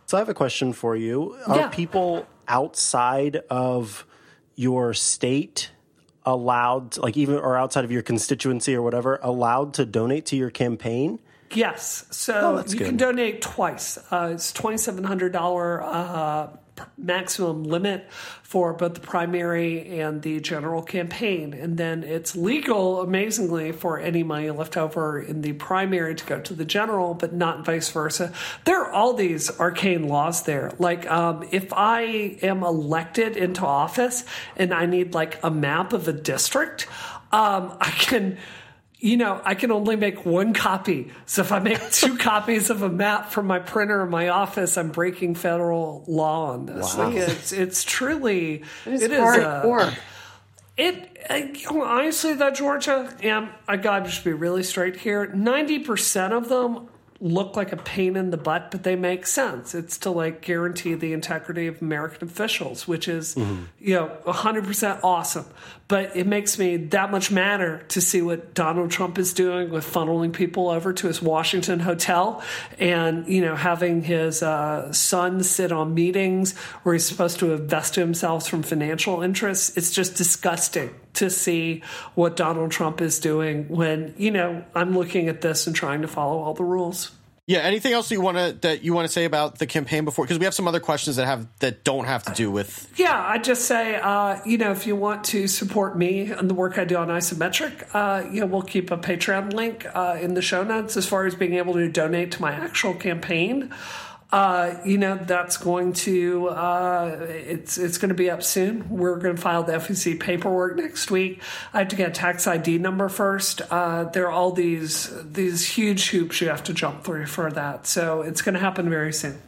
So i have a question for you. Are yeah. people outside of your state allowed like even or outside of your constituency or whatever allowed to donate to your campaign Yes. So Oh, you good. can donate twice. Uh, it's twenty seven hundred dollar uh, maximum limit for both the primary and the general campaign, and then it's legal, amazingly, for any money left over in the primary to go to the general, but not vice versa. There are all these arcane laws there. Like um, if I am elected into office and I need like a map of a district, um, I can you know, I can only make one copy. So if I make (laughs) two copies of a map from my printer in my office, I'm breaking federal law on this. Like it's it's truly It is it is hardcore. uh, it you know, honestly though Georgia, and I gotta just be really straight here. Ninety percent of them look like a pain in the butt, but they make sense. It's to like guarantee the integrity of American officials, which is you know hundred percent awesome. But it makes me that much madder to see what Donald Trump is doing with funneling people over to his Washington hotel and you know having his uh, son sit on meetings where he's supposed to invest himself from financial interests. It's just disgusting to see what Donald Trump is doing when you know I'm looking at this and trying to follow all the rules. Yeah. Anything else you want to that you want to say about the campaign before? Because we have some other questions that have that don't have to do with. Yeah, I just say, uh, you know, if you want to support me and the work I do on Isometric, uh, you know, we'll keep a Patreon link uh, in the show notes as far as being able to donate to my actual campaign. Uh, you know, that's going to uh, it's it's going to be up soon. We're going to file the FEC paperwork next week. I have to get a tax ID number first. Uh, there are all these these huge hoops you have to jump through for that. So it's going to happen very soon.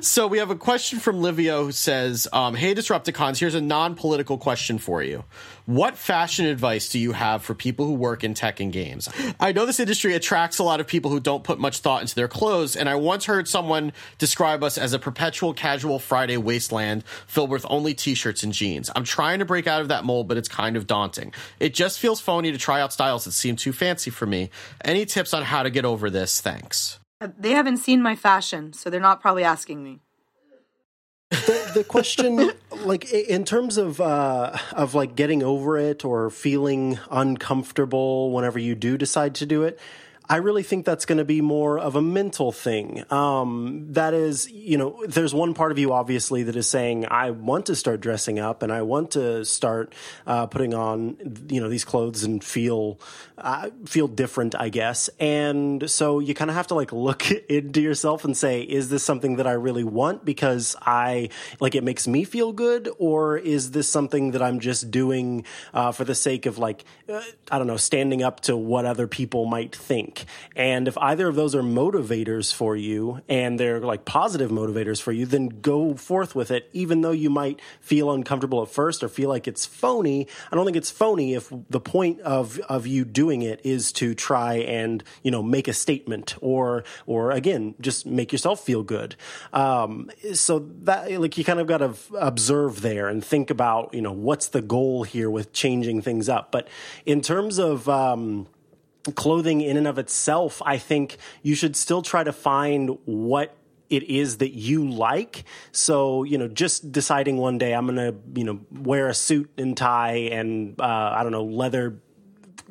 So we have a question from Livio who says, um, "Hey, Disrupticons, here's a non-political question for you. What fashion advice do you have for people who work in tech and games? I know this industry attracts a lot of people who don't put much thought into their clothes, and I once heard someone describe us as a perpetual casual Friday wasteland filled with only t-shirts and jeans. I'm trying to break out of that mold, but it's kind of daunting. It just feels phony to try out styles that seem too fancy for me. Any tips on how to get over this? Thanks." They haven't seen my fashion, so they're not probably asking me. the, the question like in terms of uh of like getting over it or feeling uncomfortable whenever you do decide to do it I really think that's going to be more of a mental thing. Um, that is, you know, there's one part of you obviously that is saying, I want to start dressing up and I want to start uh, putting on, you know, these clothes and feel uh, feel different, I guess. And so you kind of have to like look (laughs) into yourself and say, is this something that I really want because I like it makes me feel good, or is this something that I'm just doing uh, for the sake of like, uh, I don't know, standing up to what other people might think? And if either of those are motivators for you and they're like positive motivators for you, then go forth with it, even though you might feel uncomfortable at first or feel like it's phony. I don't think it's phony if the point of, of you doing it is to try and, you know, make a statement or, or again, just make yourself feel good. Um, so that, like, you kind of got to observe there and think about, you know, what's the goal here with changing things up. But in terms of, um, clothing in and of itself, I think you should still try to find what it is that you like. So, you know, just deciding one day I'm going to, you know, wear a suit and tie and, uh, I don't know, leather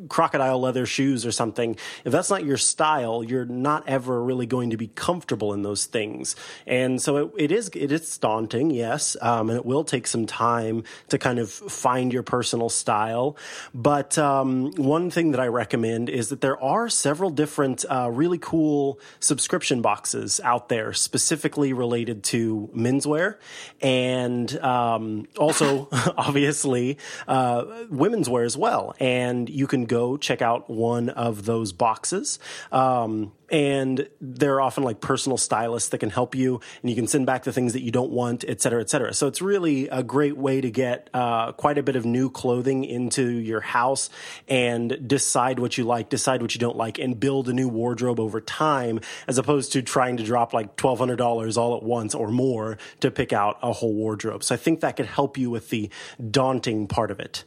crocodile leather shoes or something, if that's not your style, you're not ever really going to be comfortable in those things. And so it, it is it is daunting, yes, um, and it will take some time to kind of find your personal style. But um, one thing that I recommend is that there are several different uh, really cool subscription boxes out there specifically related to menswear and um, also (laughs) obviously uh, women's wear as well. And you can go check out one of those boxes. Um, and they're often like personal stylists that can help you and you can send back the things that you don't want, et cetera, et cetera. So it's really a great way to get uh, quite a bit of new clothing into your house and decide what you like, decide what you don't like, and build a new wardrobe over time as opposed to trying to drop like $1,200 all at once or more to pick out a whole wardrobe. So I think that could help you with the daunting part of it.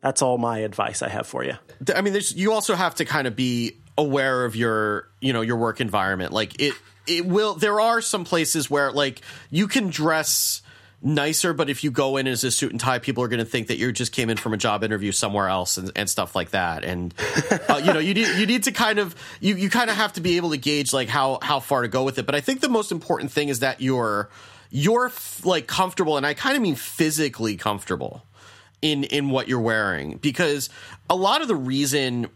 That's all my advice I have for you. I mean, there's you also have to kind of be aware of your you know your work environment. Like it it will. There are some places where like you can dress nicer, but if you go in as a suit and tie, people are going to think that you just came in from a job interview somewhere else and, and stuff like that. And uh, you know, you need you need to kind of you you kind of have to be able to gauge like how how far to go with it. But I think the most important thing is that you're you're like comfortable, and I kind of mean physically comfortable in in what you're wearing. Because a lot of the reason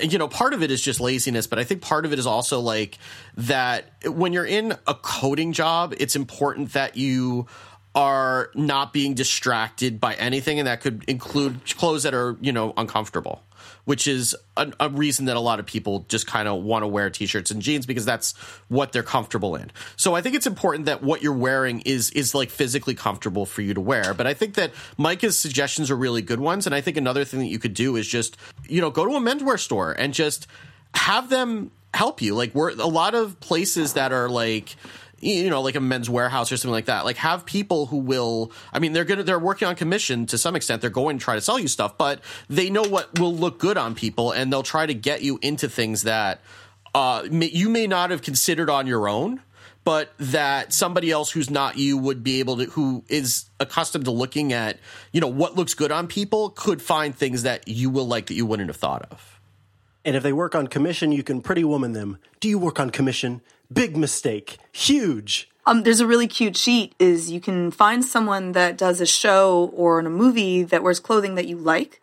you know, part of it is just laziness, but I think part of it is also like that when you're in a coding job, it's important that you are not being distracted by anything, and that could include clothes that are, you know, uncomfortable which is a, a, reason that a lot of people just kind of want to wear t-shirts and jeans because that's what they're comfortable in. So I think it's important that what you're wearing is is like physically comfortable for you to wear. But I think that Micah's suggestions are really good ones, and I think another thing that you could do is just you know go to a menswear store and just have them help you. Like we're a lot of places that are like you know, like a Men's Wearhouse or something like that. Like have people who will. I mean, they're gonna they're working on commission to some extent. They're going to try to sell you stuff, but they know what will look good on people, and they'll try to get you into things that uh, may, you may not have considered on your own. But that somebody else who's not you would be able to, who is accustomed to looking at, you know, what looks good on people, could find things that you will like that you wouldn't have thought of. And if they work on commission, you can pretty woman them. Do you work on commission? Big mistake. Huge. Um, there's a really cute sheet is you can find someone that does a show or in a movie that wears clothing that you like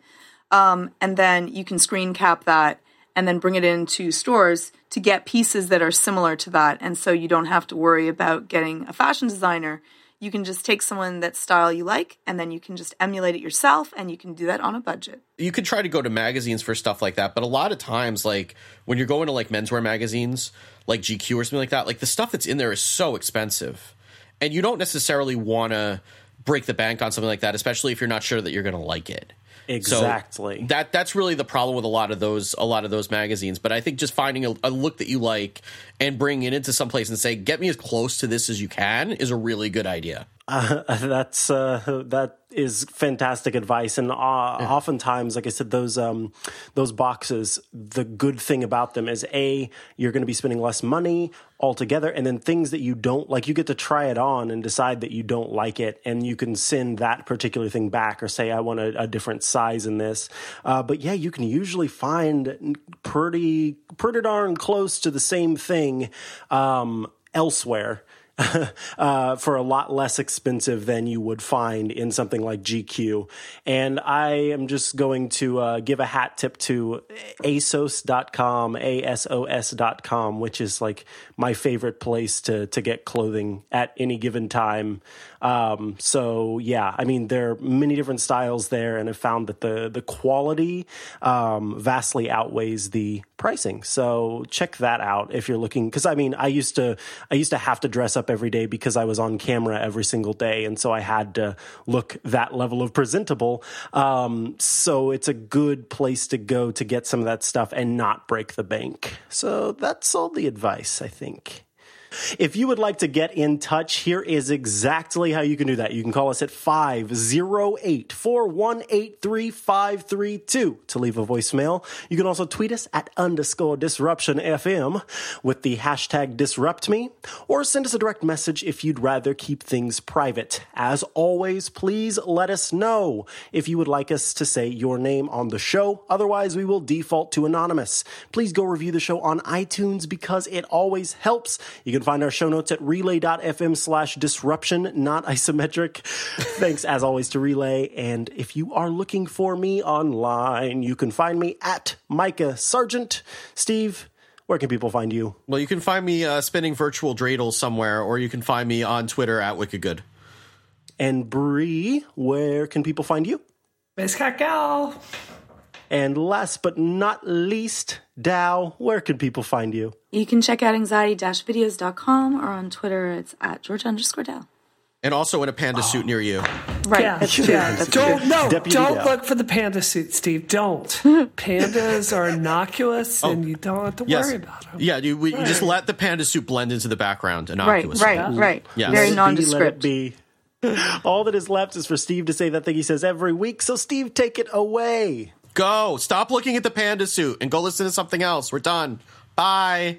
um, and then you can screen cap that and then bring it into stores to get pieces that are similar to that and so you don't have to worry about getting a fashion designer you can just take someone that style you like and then you can just emulate it yourself and you can do that on a budget. You could try to go to magazines for stuff like that but a lot of times like when you're going to like menswear magazines like gq or something like that like the stuff that's in there is so expensive. And you don't necessarily want to break the bank on something like that especially if you're not sure that you're going to like it Exactly. So that that's really the problem with a lot of those a lot of those magazines. But I think just finding a, a look that you like and bringing it into some place and say, "Get me as close to this as you can," is a really good idea. Uh, (laughs) that's uh, that is fantastic advice, and uh, yeah. oftentimes, like I said, those um, those boxes. The good thing about them is a you're going to be spending less money altogether, and then things that you don't like, you get to try it on and decide that you don't like it, and you can send that particular thing back or say I want a, a different size in this. Uh, but yeah, you can usually find pretty pretty darn close to the same thing um, elsewhere. (laughs) uh, for a lot less expensive than you would find in something like GQ. And I am just going to uh, give a hat tip to ASOS.com, A-S-O-S.com, which is like my favorite place to, to get clothing at any given time. Um, so yeah, I mean, there are many different styles there and I found that the, the quality um, vastly outweighs the pricing. So check that out if you're looking. Cause I mean, I used to, I used to have to dress up every day because I was on camera every single day. And so I had to look that level of presentable. Um, so it's a good place to go to get some of that stuff and not break the bank. So that's all the advice, I think. If you would like to get in touch, here is exactly how you can do that. You can call us at 508 418 3532 to leave a voicemail. You can also tweet us at underscore disruption FM with the hashtag disrupt me or send us a direct message if you'd rather keep things private. As always, please let us know if you would like us to say your name on the show. Otherwise, we will default to anonymous. Please go review the show on iTunes because it always helps. You can find our show notes at relay.fm slash disruption, not isometric. (laughs) Thanks as always to Relay. And if you are looking for me online, you can find me at Micah Sargent. Steve, where can people find you? Well, you can find me uh, spinning virtual dreidels somewhere, or you can find me on Twitter at Wickedgood. And Bree, where can people find you? Miss Cacao. And last but not least, Dow, where can people find you? You can check out anxiety-videos.com or on Twitter, it's at George underscore Dow. And also in a panda oh. suit near you. Right. Yeah. (laughs) yeah. Don't no. Deputy don't Dow. look for the panda suit, Steve. Don't. (laughs) Pandas are innocuous, oh. and you don't have to yes. worry about them. Yeah, you, we, right. you just let the panda suit blend into the background. Innocuous. Right. Right. Yeah. Right. Yes. Very nondescript. Be, (laughs) All that is left is for Steve to say that thing he says every week. So, Steve, take it away. Go. Stop looking at the panda suit and go listen to something else. We're done. Bye.